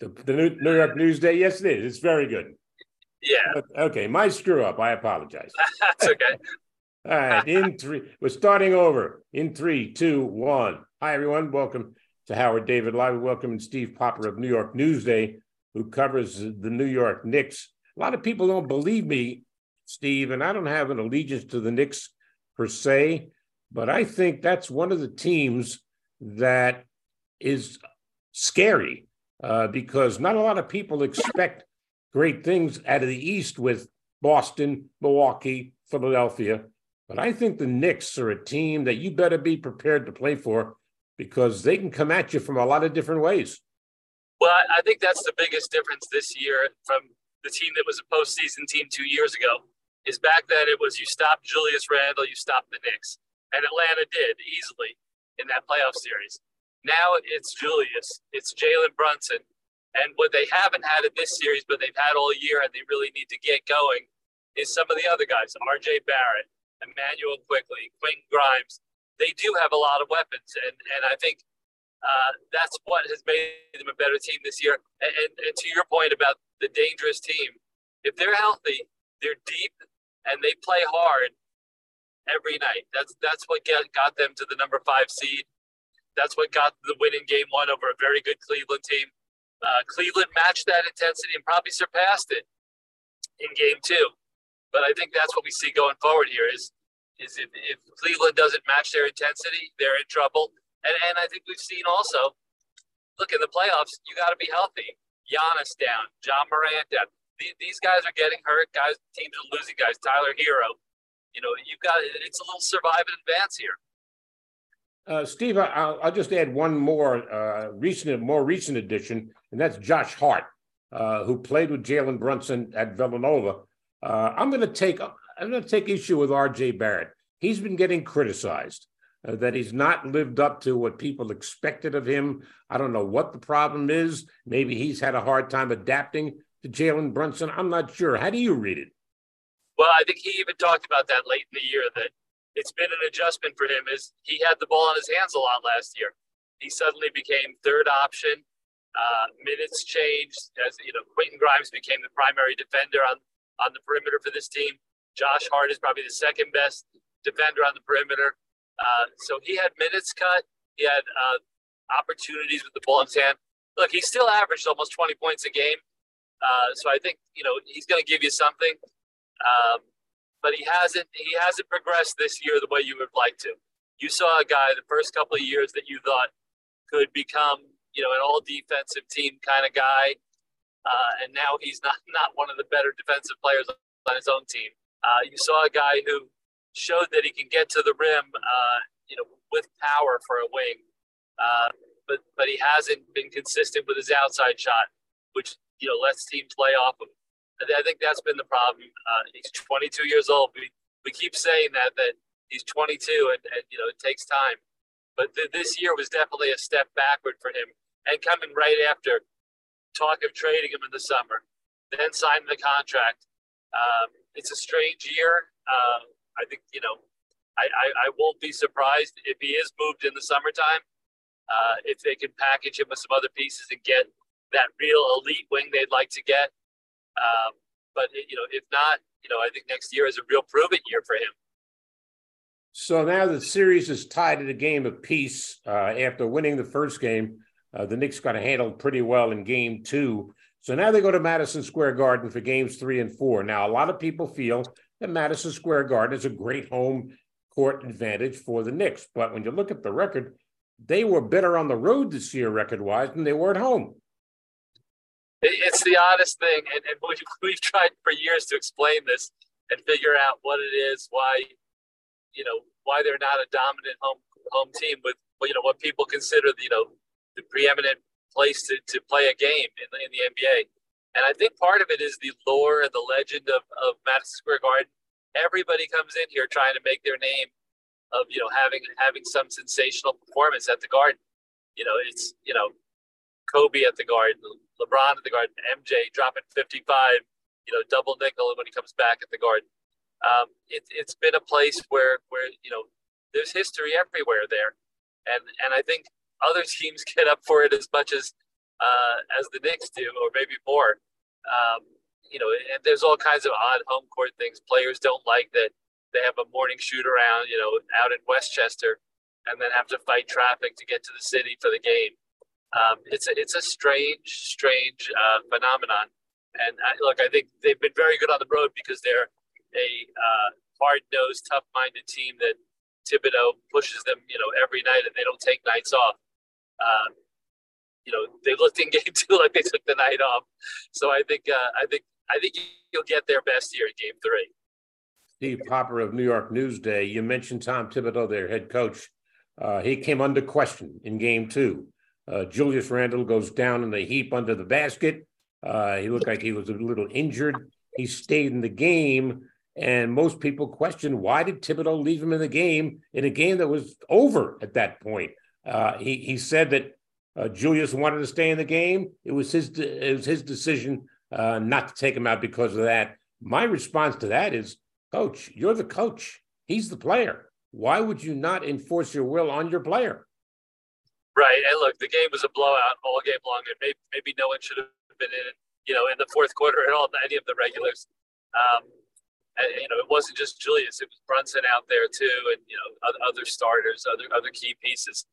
the, the New, New York Newsday, yes, it is. It's very good. Yeah. Okay, my screw up. I apologize. that's okay. All right, in three, we're starting over in three, two, one. Hi, everyone. Welcome to Howard David Live. Welcome Steve Popper of New York Newsday, who covers the New York Knicks. A lot of people don't believe me, Steve, and I don't have an allegiance to the Knicks per se, but I think that's one of the teams that is scary uh, because not a lot of people expect great things out of the East with Boston, Milwaukee, Philadelphia. But I think the Knicks are a team that you better be prepared to play for because they can come at you from a lot of different ways. Well, I think that's the biggest difference this year from the team that was a postseason team two years ago. Is back then it was you stopped Julius Randle, you stopped the Knicks, and Atlanta did easily in that playoff series. Now it's Julius, it's Jalen Brunson, and what they haven't had in this series, but they've had all year, and they really need to get going, is some of the other guys: R.J. Barrett, Immanuel Quickley, Quentin Grimes they do have a lot of weapons, and and I think uh, that's what has made them a better team this year. And, and, and, to your point about the dangerous team, if they're healthy, they're deep, and they play hard every night. That's that's what get, got them to the number five seed. That's what got the win in game one over a very good Cleveland team. Uh, Cleveland matched that intensity and probably surpassed it in game two. But I think that's what we see going forward here is is if, if Cleveland doesn't match their intensity, they're in trouble. And, and I think we've seen also, look, in the playoffs, you got to be healthy. Giannis down, Ja Morant down. these guys are getting hurt. Guys, teams are losing guys. Tyler Herro, you know, you've got it's a little survive and advance here. Uh, Steve, I'll, I'll, just add one more uh, recent, more recent addition, and that's Josh Hart, uh, who played with Jalen Brunson at Villanova. Uh, I'm going to take I'm going to take issue with R.J. Barrett. He's been getting criticized uh, that he's not lived up to what people expected of him. I don't know what the problem is. Maybe he's had a hard time adapting to Jalen Brunson. I'm not sure. How do you read it? Well, I think he even talked about that late in the year that it's been an adjustment for him as he had the ball in his hands a lot last year. He suddenly became third option. Uh, minutes changed as you know. Quentin Grimes became the primary defender on on the perimeter for this team. Josh Hart is probably the second best defender on the perimeter. Uh, so he had minutes cut. He had uh, opportunities with the ball in his hand. Look, he still averaged almost 20 points a game. Uh, so I think you know he's going to give you something. Um, but he hasn't he hasn't progressed this year the way you would like to. You saw a guy the first couple of years that you thought could become you know an all defensive team kind of guy, uh, and now he's not not one of the better defensive players on his own team. Uh, you saw a guy who showed that he can get to the rim, uh, you know, with power for a wing, uh, but but he hasn't been consistent with his outside shot, which you know lets teams play off of. I think that's been the problem. Uh, he's 22 years old. We, we keep saying that that he's 22 and, and you know it takes time, but th- this year was definitely a step backward for him. And coming right after talk of trading him in the summer, then signing the contract. Um, it's a strange year. Uh, I think you know I, I, I, won't be surprised if he is moved in the summertime. Uh, if they can package him with some other pieces and get that real elite wing they'd like to get. Um, but you know, if not, you know, I think next year is a real prove-it year for him. So now the series is tied at a game of peace. Uh, after winning the first game, uh, the Knicks got handled pretty well in game two. So now they go to Madison Square Garden for games three and four. Now, a lot of people feel that Madison Square Garden is a great home court advantage for the Knicks. But when you look at the record, they were better on the road this year, record wise, than they were at home it's the oddest thing, and, and we've, we've tried for years to explain this and figure out what it is, why you know why they're not a dominant home home team with you know what people consider you know the preeminent place to, to play a game in in the NBA. And I think part of it is the lore and the legend of, of Madison Square Garden. Everybody comes in here trying to make their name of you know having having some sensational performance at the Garden. You know, it's you know Kobe at the Garden, LeBron at the Garden, MJ dropping 55, you know, double nickel when he comes back at the Garden. Um, it, it's been a place where where you know there's history everywhere there, and and I think other teams get up for it as much as uh, as the Knicks do, or maybe more. Um, you know, and there's all kinds of odd home court things. Players don't like that they have a morning shoot around, you know, out in Westchester, and then have to fight traffic to get to the city for the game um, it's a, it's a strange, strange uh, phenomenon. And I, look, I think they've been very good on the road because they're a uh, hard-nosed, tough-minded team that Thibodeau pushes them, you know, every night, and they don't take nights off. Um, you know, they looked in game two like they took the night off. So I think, uh, I think, I think you'll get their best here in game three. Steve Popper of New York Newsday. You mentioned Tom Thibodeau, their head coach. Uh, he came under question in game two. Uh, Julius Randle goes down in the heap under the basket. Uh, he looked like he was a little injured. He stayed in the game, and most people question why did Thibodeau leave him in the game in a game that was over at that point. Uh, he he said that uh, Julius wanted to stay in the game. It was his it was his decision uh, not to take him out because of that. My response to that is, Coach, you're the coach. He's the player. Why would you not enforce your will on your player? Right, and look, the game was a blowout all game long, and maybe, maybe no one should have been in, you know, in the fourth quarter at all. Any of the regulars, um, and, you know, it wasn't just Julius; it was Brunson out there too, and you know, other starters, other other key pieces.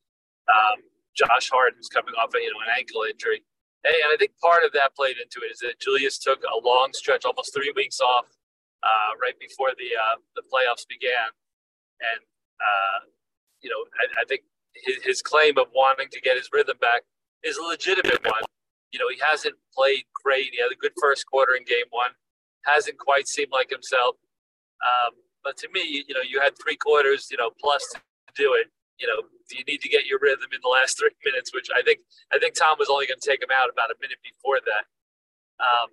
Um, Josh Hart who's coming off, a, you know, an ankle injury, Hey, and I think part of that played into it is that Julius took a long stretch, almost three weeks off, uh, right before the uh, the playoffs began, and uh, you know, I, I think his, his claim of wanting to get his rhythm back is a legitimate one. you know, he hasn't played great. He had a good first quarter in game one, hasn't quite seemed like himself. Um, but to me, you know, you had three quarters, you know, plus to do it. You know, you need to get your rhythm in the last three minutes, which I think I think Tom was only going to take him out about a minute before that. Um,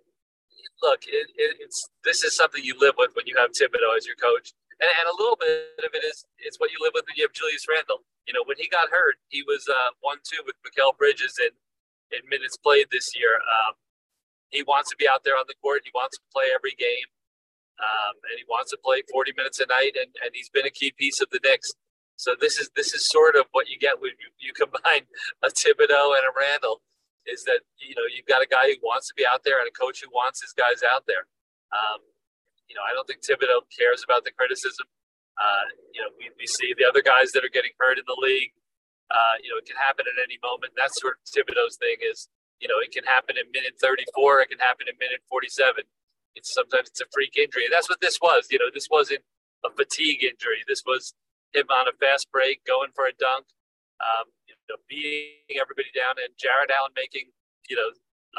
look, it, it, it's this is something you live with when you have Thibodeau as your coach, and, and, a little bit of it is it's what you live with when you have Julius Randle. You know, when he got hurt, he was uh, one two with Mikal Bridges in in minutes played this year. Um, he wants to be out there on the court. He wants to play every game. Um, and he wants to play 40 minutes a night, and, and he's been a key piece of the Knicks. So this is this is sort of what you get when you, you combine a Thibodeau and a Randle, is that you know you've got a guy who wants to be out there and a coach who wants his guys out there. Um, you know, I don't think Thibodeau cares about the criticism. Uh, you know, we, we see the other guys that are getting hurt in the league. Uh, you know, it can happen at any moment. That's sort of Thibodeau's thing is, you know, it can happen in minute 34. It can happen in minute 47 it's sometimes it's a freak injury. And that's what this was. You know, this wasn't a fatigue injury. This was him on a fast break, going for a dunk, um, you know, beating everybody down, and Jarrett Allen making, you know,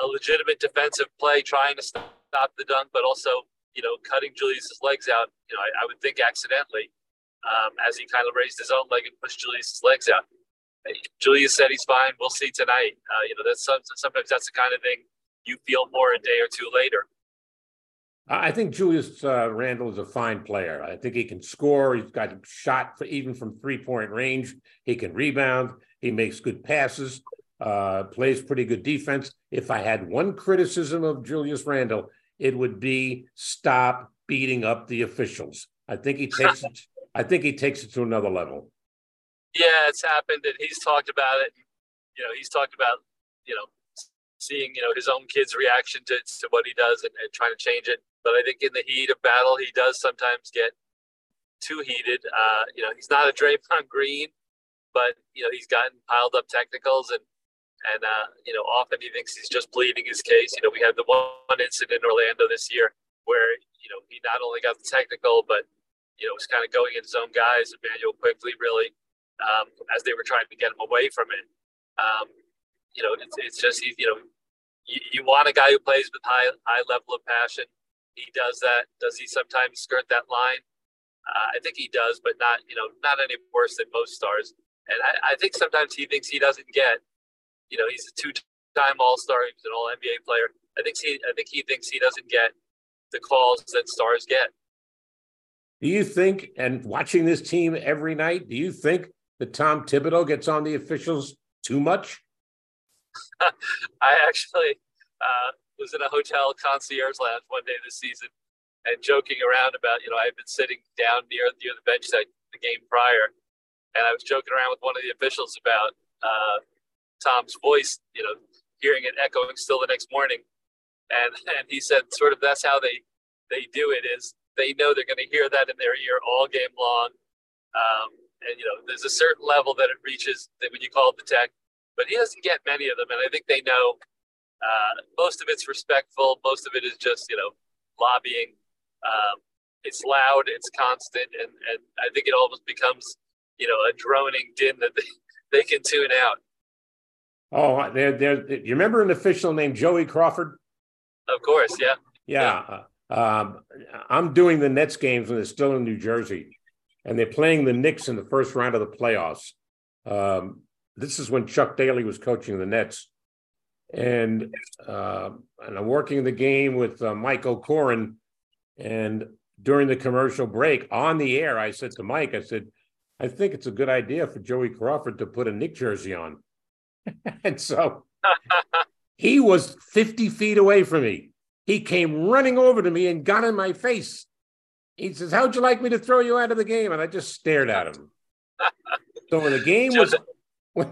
a legitimate defensive play, trying to stop the dunk, but also, you know, cutting Julius's legs out. You know, I, I would think accidentally, um, as he kind of raised his own leg and pushed Julius's legs out. Julius said he's fine. We'll see tonight. Uh, you know, that's sometimes that's the kind of thing you feel more a day or two later. I think Julius uh, Randle is a fine player. I think he can score. He's got a shot for even from three point range. He can rebound. He makes good passes. Uh, plays pretty good defense. If I had one criticism of Julius Randle, it would be stop beating up the officials. I think he takes it. I think he takes it to another level. Yeah, it's happened, and he's talked about it. You know, he's talked about you know seeing you know his own kids' reaction to, to what he does and, and trying to change it. But I think in the heat of battle, he does sometimes get too heated. Uh, you know, he's not a Draymond Green, but you know he's gotten piled up technicals and and uh, you know often he thinks he's just pleading his case. You know, we had the one incident in Orlando this year where you know he not only got the technical, but you know was kind of going in his own guys. Immanuel Quickley really um, as they were trying to get him away from it. Um, you know, it's, it's just you know you, you want a guy who plays with high high level of passion he does that. Does he sometimes skirt that line? Uh, I think he does, but not you know not any worse than most stars. And I, I think sometimes he thinks he doesn't get. You know, he's a two-time All-Star. He's an All-NBA player. I think he I think he thinks he doesn't get the calls that stars get. Do you think, and watching this team every night, do you think that Tom Thibodeau gets on the officials too much? I actually, uh, was in a hotel concierge lounge one day this season and joking around about, you know, I had been sitting down near near the bench that the game prior, and I was joking around with one of the officials about uh, Tom's voice, you know, hearing it echoing still the next morning, and and he said, sort of that's how they they do it is they know they're going to hear that in their ear all game long, um, and you know, there's a certain level that it reaches that when you call the tech, but he doesn't get many of them, and I think they know uh, most of it's respectful. Most of it is just you know lobbying. Um, it's loud. It's constant, and and I think it almost becomes you know a droning din that they, they can tune out. Oh, there, there. You remember an official named Joey Crawford? Of course, yeah. Yeah. yeah. Um, I'm doing the Nets games when they're still in New Jersey, and they're playing the Knicks in the first round of the playoffs. Um, this is when Chuck Daly was coaching the Nets, and uh, and I'm working the game with uh, Mike O'Koren. And during the commercial break on the air, I said to Mike, I said, I think it's a good idea for Joey Crawford to put a Knick jersey on. and so he was 50 feet away from me. He came running over to me and got in my face. He says, How'd you like me to throw you out of the game? And I just stared at him. so when the game was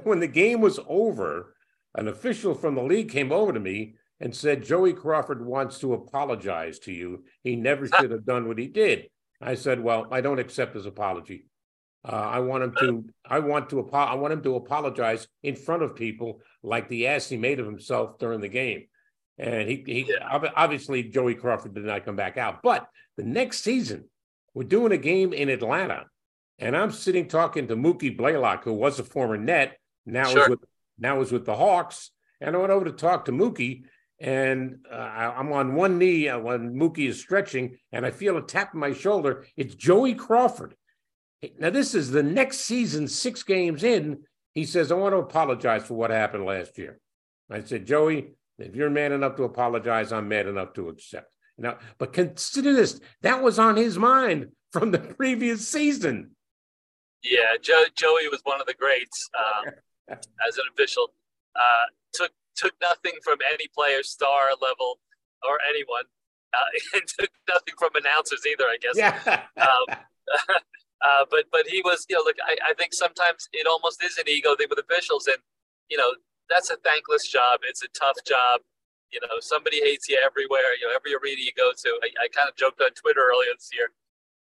when the game was over, an official from the league came over to me and said, Joey Crawford wants to apologize to you. He never should have done what he did. I said, Well, I don't accept his apology. Uh, I want him to. I want to. I want him to apologize in front of people, like the ass he made of himself during the game. And he, he yeah. obviously Joey Crawford did not come back out. But the next season, we're doing a game in Atlanta, and I'm sitting talking to Mookie Blaylock, who was a former net, now sure. is with now is with the Hawks. and I went over to talk to Mookie, and uh, I'm on one knee uh, when Mookie is stretching, and I feel a tap on my shoulder. It's Joey Crawford. Now, this is the next season, six games in. He says, I want to apologize for what happened last year. I said, Joey, if you're man enough to apologize, I'm man enough to accept. Now, but consider this that was on his mind from the previous season. Yeah, Joe, Joey was one of the greats um, as an official. Uh, took took nothing from any player, star level, or anyone, uh, and took nothing from announcers either. I guess. Yeah. um, uh, but but he was, you know, look, I, I think sometimes it almost is an ego thing with officials, and you know that's a thankless job. It's a tough job. You know, somebody hates you everywhere. You know, every arena you go to. I, I kind of joked on Twitter earlier this year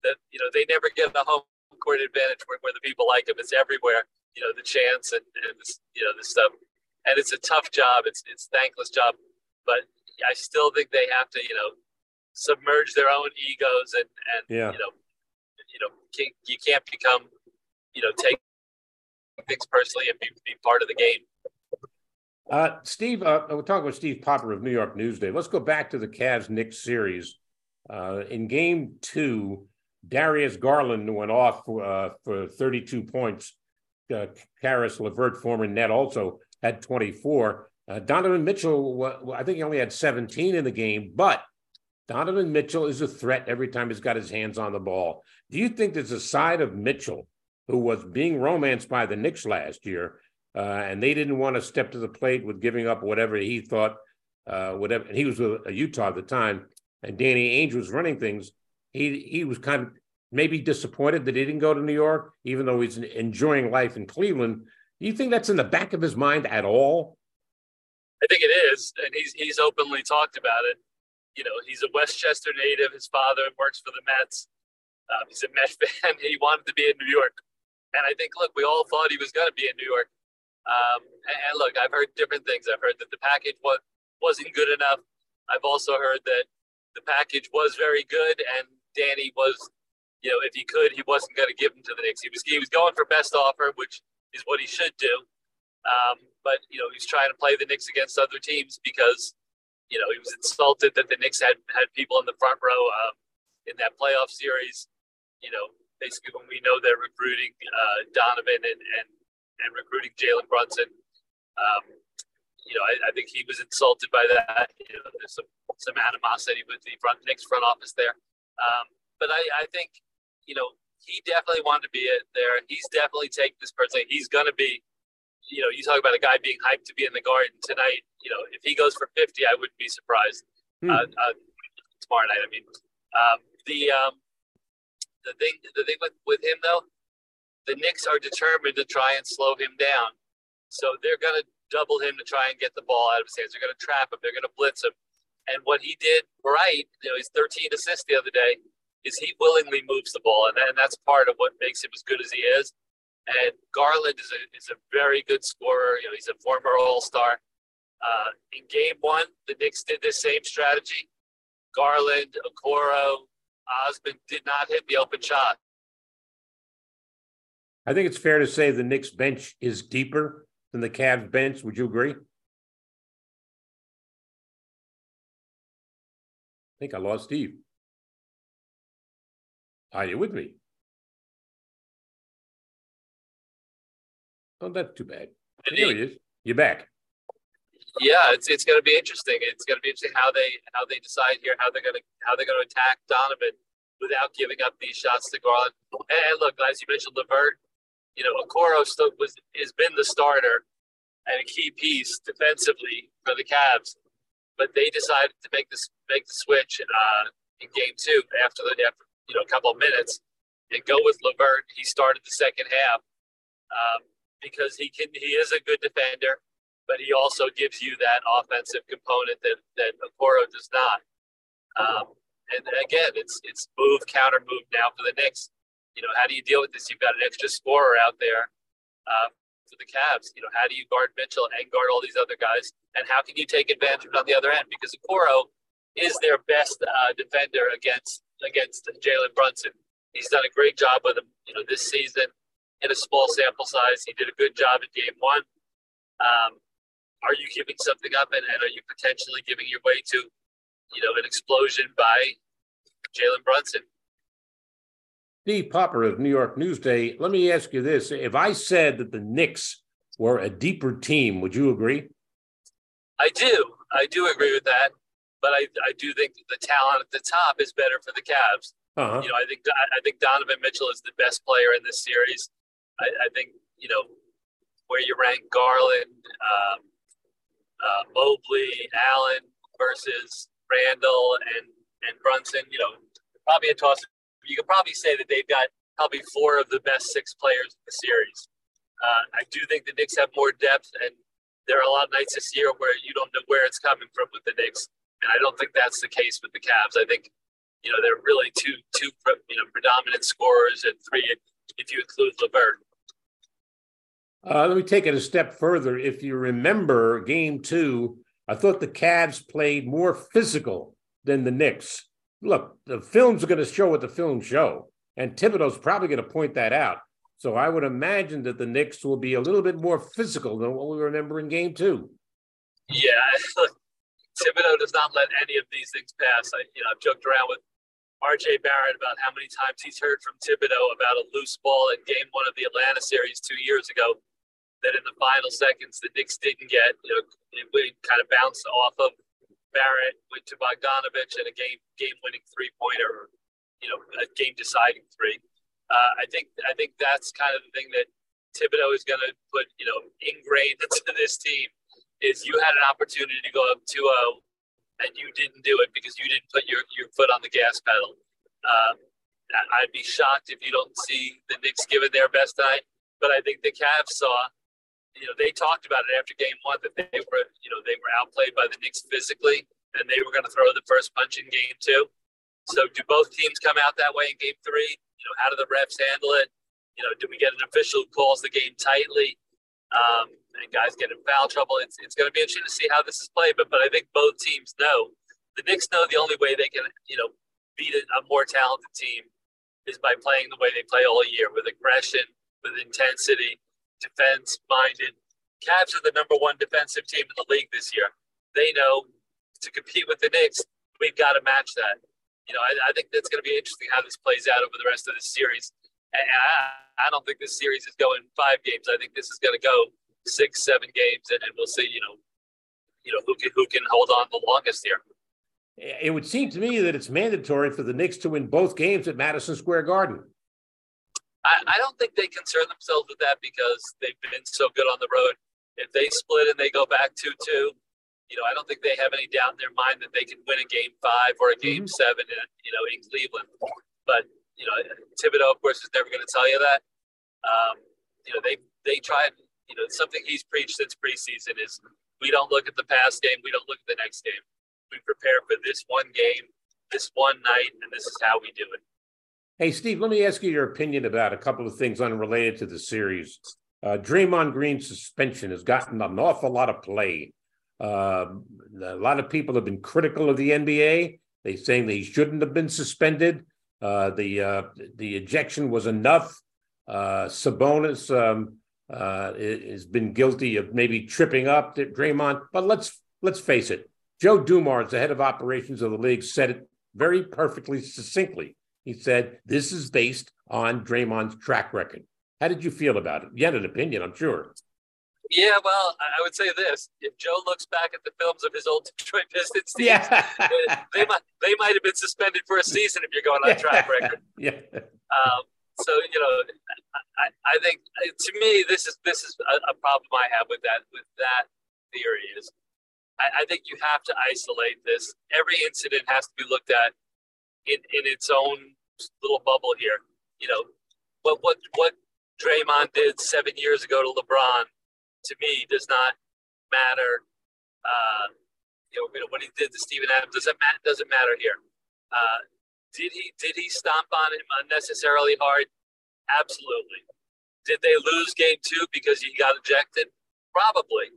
that you know they never get the home court advantage where, where the people like them. It's everywhere. You know, the chance and, and this, you know this stuff and it's a tough job. It's it's thankless job, but I still think they have to you know submerge their own egos and and yeah. you know you know can't, you can't become you know take things personally and be, be part of the game. Uh, Steve, uh, we're talking with Steve Popper of New York Newsday. Let's go back to the Cavs Knicks series. Uh, in game two, Darius Garland went off uh, for 32 points. Uh, Caris LeVert, former net, also had 24. Uh, Donovan Mitchell, I think he only had 17 in the game, but Donovan Mitchell is a threat every time he's got his hands on the ball. Do you think there's a side of Mitchell who was being romanced by the Knicks last year, uh, and they didn't want to step to the plate with giving up whatever he thought, uh, whatever. And he was with Utah at the time, and Danny Ainge was running things. He he was kind of maybe disappointed that he didn't go to New York, even though he's enjoying life in Cleveland. Do you think that's in the back of his mind at all? I think it is, and he's he's openly talked about it. You know, he's a Westchester native. His father works for the Mets. Um, he's a Mets fan. he wanted to be in New York, and I think, look, we all thought he was going to be in New York. Um, and, and, look, I've heard different things. I've heard that the package was, wasn't good enough. I've also heard that the package was very good, and Danny was, you know, if he could, he wasn't going to give him to the Knicks. He was he was going for best offer, which is what he should do. Um, but you know, he's trying to play the Knicks against other teams because you know he was insulted that the Knicks had had people in the front row um, in that playoff series. You know, basically when we know they're recruiting uh, Donovan and and and recruiting Jalen Brunson. Um, you know, I, I, think he was insulted by that. You know, there's some some animosity with the front Knicks front office there. Um, but I, I think, you know, he definitely wanted to be it there. He's definitely taking this personally. He's going to be, you know, you talk about a guy being hyped to be in the garden tonight. You know, if he goes for 50, I wouldn't be surprised. Hmm. Uh, uh, tomorrow night, I mean. Um, the um, the thing the thing with, with him though, the Knicks are determined to try and slow him down. So they're going to double him to try and get the ball out of his hands. They're going to trap him. They're going to blitz him. And what he did right, you know, he's 13 assists the other day is he willingly moves the ball, and, and that's part of what makes him as good as he is. And Garland is a is a very good scorer. You know, he's a former All Star. Uh, in Game One, the Knicks did the same strategy. Garland, Okoro, Osman did not hit the open shot. I think it's fair to say the Knicks bench is deeper than the Cavs bench. Would you agree? I think I lost Steve. Are you with me? Oh, that's too bad. There he is. You're back. Yeah, it's it's going to be interesting. It's going to be interesting how they how they decide here how they're going to how they're going to attack Donovan without giving up these shots to Garland. And look, as you mentioned, LeVert, you know, Okoro still was has been the starter and a key piece defensively for the Cavs, but they decided to make this make the switch uh, in game two after the after you know a couple of minutes and go with LeVert. He started the second half um, because he can. He is a good defender, but he also gives you that offensive component that that Okoro does not. Um, and again, it's it's move counter move now for the Knicks. You know, how do you deal with this? You've got an extra scorer out there uh, for the Cavs. You know, how do you guard Mitchell and guard all these other guys? And how can you take advantage on the other end? Because Okoro is their best uh, defender against against Jalen Brunson. He's done a great job with him, you know, this season in a small sample size. He did a good job in game one. Um, are you giving something up and, and are you potentially giving your way to, you know, an explosion by Jalen Brunson? Steve Popper of New York Newsday. Let me ask you this. If I said that the Knicks were a deeper team, would you agree? I do. I do agree with that. But I, I do think the talent at the top is better for the Cavs. Uh-huh. You know, I think I think Donovan Mitchell is the best player in this series. I, I think you know where you rank Garland, um, uh, Mobley, Allen versus Randle and and Brunson. You know, probably a toss. You could probably say that they've got probably four of the best six players in the series. Uh, I do think the Knicks have more depth, and there are a lot of nights this year where you don't know where it's coming from with the Knicks, and I don't think that's the case with the Cavs. I think you know they're really two two you know predominant scorers and three if you include LeVert. Uh, let me take it a step further. If you remember game two, I thought the Cavs played more physical than the Knicks. Look, the films are going to show what the films show, and Thibodeau's probably going to point that out. So I would imagine that the Knicks will be a little bit more physical than what we remember in game two. Yeah, Thibodeau does not let any of these things pass. I, you know, I've joked around with RJ Barrett about how many times he's heard from Thibodeau about a loose ball in game one of the Atlanta series two years ago that in the final seconds the Knicks didn't get. You know, it kind of bounced off of Barrett, went to Bogdanovich and a game game winning three pointer, you know, a game deciding three. Uh, I think I think that's kind of the thing that Thibodeau is going to put, you know, ingrained into this team is you had an opportunity to go up 2 0 and you didn't do it because you didn't put your, your foot on the gas pedal. Um, I'd be shocked if you don't see the Knicks give it their best night. But I think the Cavs saw, you know, they talked about it after game one that they were, you know, they were outplayed by the Knicks physically and they were going to throw the first punch in game two. So do both teams come out that way in game three? You know, how do the refs handle it? You know, do we get an official who calls the game tightly? Um, and guys get in foul trouble. It's, it's going to be interesting to see how this is played. But but I think both teams know the Knicks know the only way they can you know beat a, more talented team is by playing the way they play all year with aggression, with intensity, defense minded. Cavs are the number one defensive team in the league this year. They know to compete with the Knicks, we've got to match that. You know, I, I think that's going to be interesting how this plays out over the rest of the series. And I, I don't think this series is going five games. I think this is going to go six, seven games, and, and we'll see. You know, you know who can who can hold on the longest here. It would seem to me that it's mandatory for the Knicks to win both games at Madison Square Garden. I, I don't think they concern themselves with that because they've been so good on the road. If they split and they go back two two, you know, I don't think they have any doubt in their mind that they can win a game five or a game mm-hmm. seven, in, you know, in Cleveland. But you know, Thibodeau, of course, is never going to tell you that. Um, you know, they they tried you know, something he's preached since preseason is we don't look at the past game, we don't look at the next game. We prepare for this one game, this one night, and this is how we do it. Hey, Steve, let me ask you your opinion about a couple of things unrelated to the series. Uh, Draymond Green's suspension has gotten an awful lot of play. Uh, a lot of people have been critical of the NBA. They saying that he shouldn't have been suspended. Uh, the uh, the ejection was enough. Uh, Sabonis um, uh, has been guilty of maybe tripping up Draymond. But let's let's face it, Joe Dumars, the head of operations of the league, said it very perfectly succinctly. He said this is based on Draymond's track record. How did you feel about it? You had an opinion, I'm sure. Yeah, well, I would say this: if Joe looks back at the films of his old Detroit Pistons teams, yeah. they, might they might have been suspended for a season if you're going on track record. yeah. Um, so you know, I, I think to me this is this is a, a, problem I have with that with that theory is I, I, think you have to isolate this. Every incident has to be looked at in, in its own little bubble here. You know, what what what Draymond did seven years ago to LeBron to me does not matter. Uh, you know, what he did to Steven Adams doesn't matter. Doesn't matter here. Uh, did he did he stomp on him unnecessarily hard? Absolutely. Did they lose game two because he got ejected? Probably.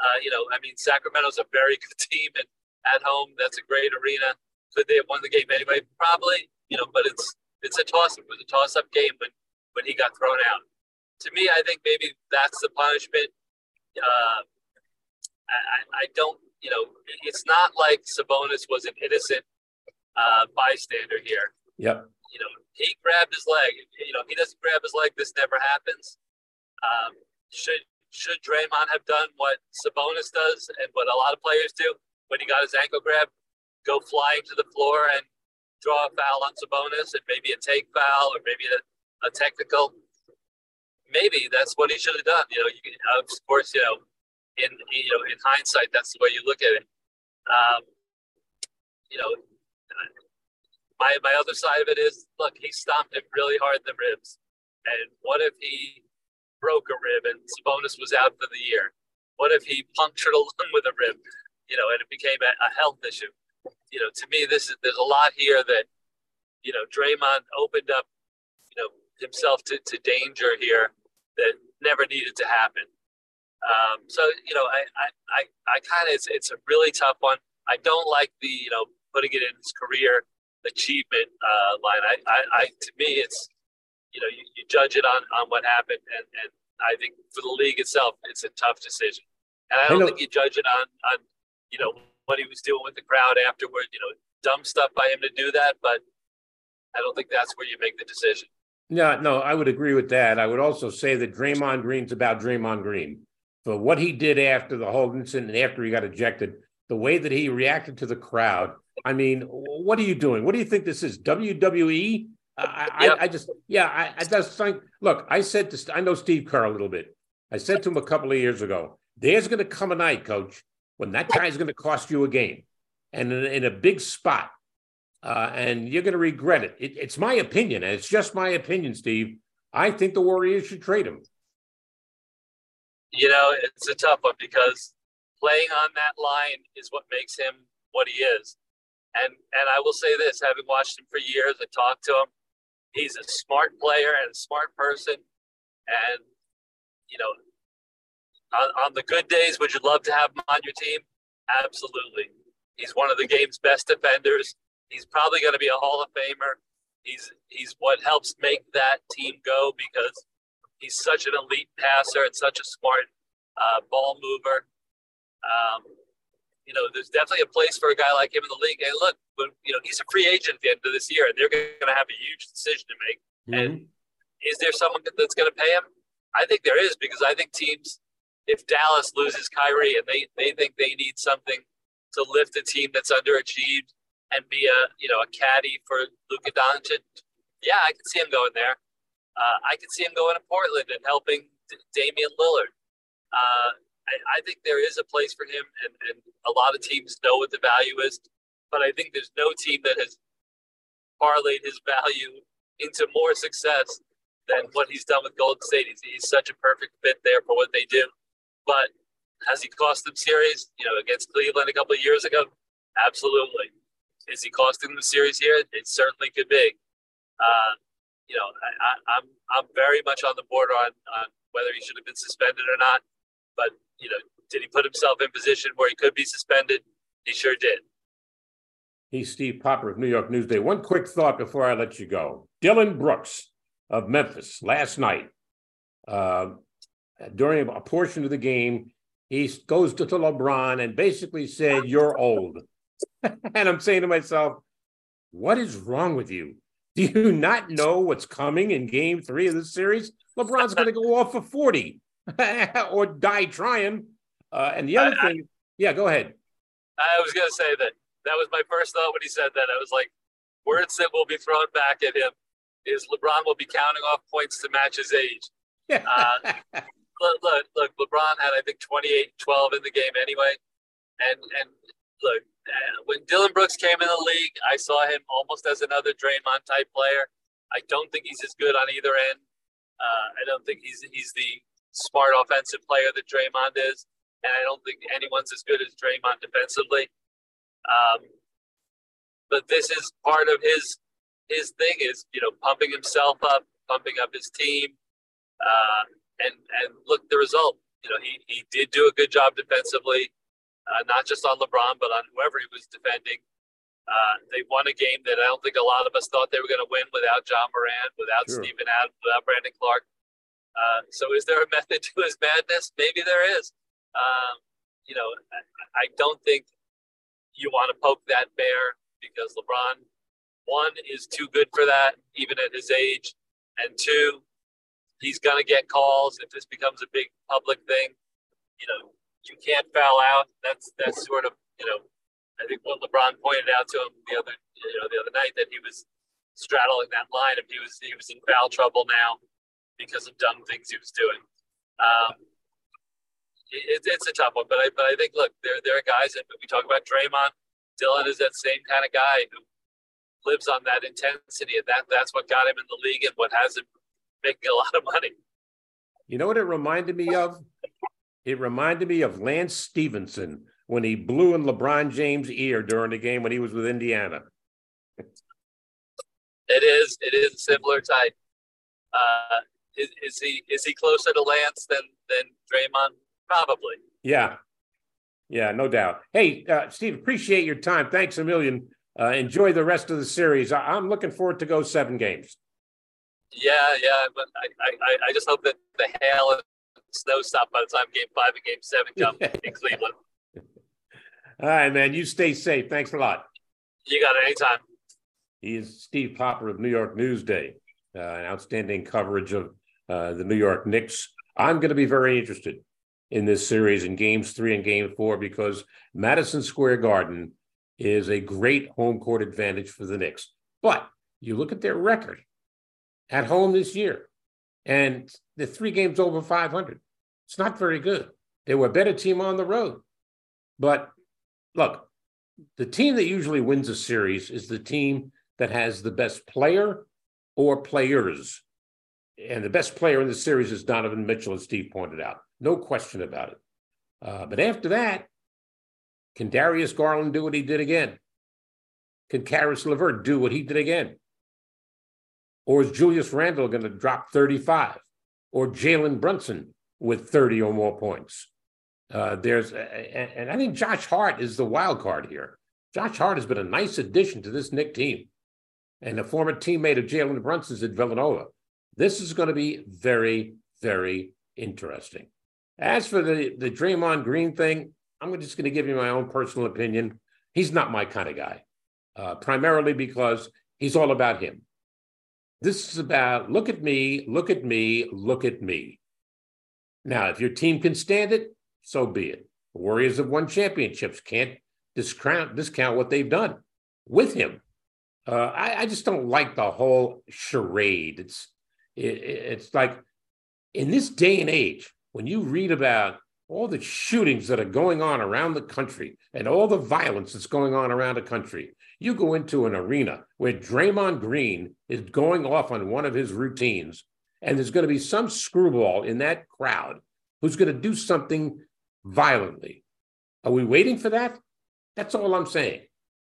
Uh, you know, I mean, Sacramento's a very good team, and at home, that's a great arena. Could they have won the game anyway? Probably. You know, but it's it's a toss up. It was a toss up game when when he got thrown out. To me, I think maybe that's the punishment. Uh, I, I don't, you know, it's not like Sabonis was an innocent uh, bystander here. Yep. You know, he grabbed his leg. You know, he doesn't grab his leg. This never happens. Um, should should Draymond have done what Sabonis does and what a lot of players do when he got his ankle grabbed? Go flying to the floor and draw a foul on Sabonis and maybe a take foul or maybe a, a technical. Maybe that's what he should have done. You know, you, of course, you know, in you know in hindsight, that's the way you look at it. Um, you know, my my other side of it is, look, he stomped him really hard in the ribs, and what if he broke a rib and Sabonis was out for the year? What if he punctured a lung with a rib, you know, and it became a, a health issue? You know, to me, this is there's a lot here that, you know, Draymond opened up, you know, himself to, to danger here that never needed to happen. Um, so you know, I I I, I kind of it's it's a really tough one. I don't like the you know putting it in his career achievement uh, line. I, I, I to me it's you know you, you judge it on on what happened, and and I think for the league itself, it's a tough decision. And I don't think you judge it on on you know what he was doing with the crowd afterward. You know, dumb stuff by him to do that, but I don't think that's where you make the decision. No, no, I would agree with that. I would also say that Draymond Green's about Draymond Green for what he did after the whole incident and after he got ejected, the way that he reacted to the crowd. I mean, what are you doing? What do you think this is? WWE? I, yep. I, I, just, yeah, I, I just think, look, I said to, I know Steve Kerr a little bit. I said to him a couple of years ago, there's going to come a night, coach, when that guy's going to cost you a game and in, in a big spot. Uh, and you're going to regret it. it. It's my opinion, and it's just my opinion, Steve. I think the Warriors should trade him you know, it's a tough one because playing on that line is what makes him what he is. And and I will say this, having watched him for years and talked to him, he's a smart player and a smart person. And you know, on, on the good days, would you love to have him on your team? Absolutely. He's one of the game's best defenders. He's probably going to be a Hall of Famer. He's he's what helps make that team go because he's such an elite passer and such a smart uh, ball mover. Um, you know, there's definitely a place for a guy like him in the league. And look, when, you know, he's a free agent at the end of this year, and they're going to have a huge decision to make. Mm-hmm. And is there someone that's going to pay him? I think there is because I think teams, if Dallas loses Kyrie and they they think they need something to lift a team that's underachieved and be a you know a caddy for Luka Doncic, yeah, I can see him going there. Uh, I could see him going to Portland and helping D- Damian Lillard. Uh, I, I, think there is a place for him, and, and a lot of teams know what the value is. But I think there's no team that has parlayed his value into more success than what he's done with Golden State. He's, he's such a perfect fit there for what they do. But has he cost them series? You know, against Cleveland a couple of years ago, absolutely. Is he costing them the series here? It certainly could be. Uh, you know, I, am I'm, I'm very much on the border on, on whether he should have been suspended or not. But you know, did he put himself in position where he could be suspended? He sure did. He's Steve Popper of New York Newsday. One quick thought before I let you go. Dillon Brooks of Memphis last night, uh, during a portion of the game, he goes to, to LeBron and basically said, "You're old." and I'm saying to myself, "What is wrong with you? Do you not know what's coming in game three of this series? LeBron's going to go off for 40 or die trying. Uh, and the other I, thing, I, yeah, go ahead. I was going to say that that was my first thought when he said that. I was like, words that will be thrown back at him is LeBron will be counting off points to match his age. Uh, look, look, look, LeBron had, I think, 28 12 in the game anyway. And, and look, when Dillon Brooks came in the league, I saw him almost as another Draymond type player. I don't think he's as good on either end. Uh, I don't think he's he's the smart offensive player that Draymond is, and I don't think anyone's as good as Draymond defensively. Um, but this is part of his his thing is you know pumping himself up, pumping up his team, uh, and and look the result. You know he he did do a good job defensively uh, not just on LeBron, but on whoever he was defending. Uh, they won a game that I don't think a lot of us thought they were going to win without Ja Morant, without sure. Steven Adams, without Brandon Clarke. Uh, so, is there a method to his madness? Maybe there is. Um, you know, I, I don't think you want to poke that bear because LeBron, one, is too good for that, even at his age. And two, he's going to get calls if this becomes a big public thing. You know, you can't foul out. That's that's sort of you know, I think what LeBron pointed out to him the other you know the other night that he was straddling that line if he was he was in foul trouble now because of dumb things he was doing. Um, it, it's a tough one, but I but I think look, there there are guys and we talk about Draymond. Dillon is that same kind of guy who lives on that intensity, and that that's what got him in the league and what has him making a lot of money. You know what it reminded me of? It reminded me of Lance Stephenson when he blew in LeBron James' ear during the game when he was with Indiana. It is. It is a similar type. Uh, is, is, he is he closer to Lance than than Draymond? Probably. Yeah, yeah, no doubt. Hey, uh, Steve, appreciate your time. Thanks a million. Uh, enjoy the rest of the series. I- am looking forward to go seven games. Yeah, yeah, but I, I, I just hope that the hail and snow stop by the time Game Five and Game Seven come in Cleveland. All right, man. You stay safe. Thanks a lot. You got it anytime. He is Steve Popper of New York Newsday, uh, an outstanding coverage of uh, the New York Knicks. I'm going to be very interested in this series in games three and game four because Madison Square Garden is a great home court advantage for the Knicks. But you look at their record at home this year, and the three games over 500. It's not very good. They were a better team on the road. But look, the team that usually wins a series is the team that has the best player or players. And the best player in the series is Donovan Mitchell, as Steve pointed out. No question about it. Uh, but after that, can Darius Garland do what he did again? Can Caris LeVert do what he did again? Or is Julius Randle going to drop 35? Or Jalen Brunson with 30 or more points? Uh, there's, and I think Josh Hart is the wild card here. Josh Hart has been a nice addition to this Knick team and a former teammate of Jalen Brunson's at Villanova. This is going to be very, very interesting. As for the, the Draymond Green thing, I'm just going to give you my own personal opinion. He's not my kind of guy, uh, primarily because he's all about him. This is about look at me, look at me, look at me. Now, if your team can stand it, so be it. The Warriors have won championships. Can't discount discount what they've done with him. Uh, I, I, just don't like the whole charade. It's it, it's like in this day and age when you read about all the shootings that are going on around the country and all the violence that's going on around the country. You go into an arena where Draymond Green is going off on one of his routines, and there's going to be some screwball in that crowd who's going to do something violently. Are we waiting for that? That's all I'm saying.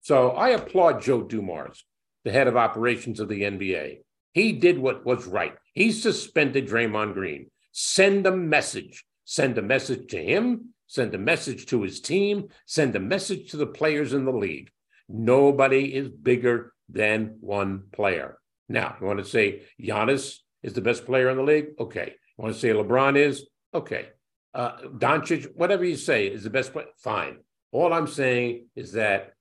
So I applaud Joe Dumars, the head of operations of the NBA. He did what was right. He suspended Draymond Green. Send a message. Send a message to him. Send a message to his team. Send a message to the players in the league. Nobody is bigger than one player. Now, you want to say Giannis is the best player in the league? Okay. You want to say LeBron is? Okay uh, Doncic, whatever you say is the best player. Fine. All I'm saying is that,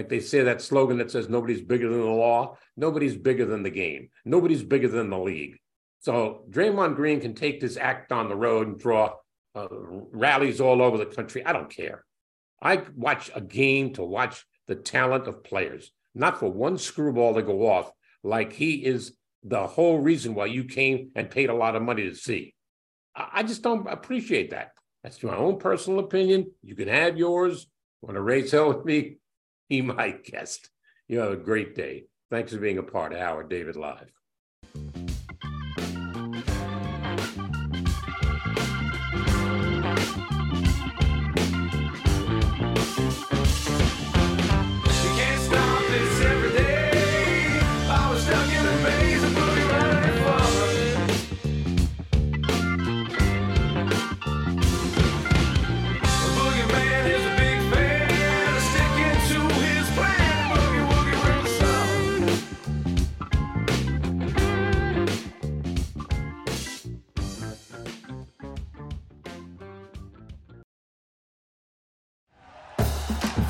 like they say that slogan that says nobody's bigger than the law, nobody's bigger than the game, nobody's bigger than the league. So Draymond Green can take this act on the road and draw uh, rallies all over the country. I don't care. I watch a game to watch the talent of players, not for one screwball to go off like he is the whole reason why you came and paid a lot of money to see. I just don't appreciate that. That's my own personal opinion. You can have yours. Want to raise hell with me? Be my guest. You have a great day. Thanks for being a part of Howard David Live.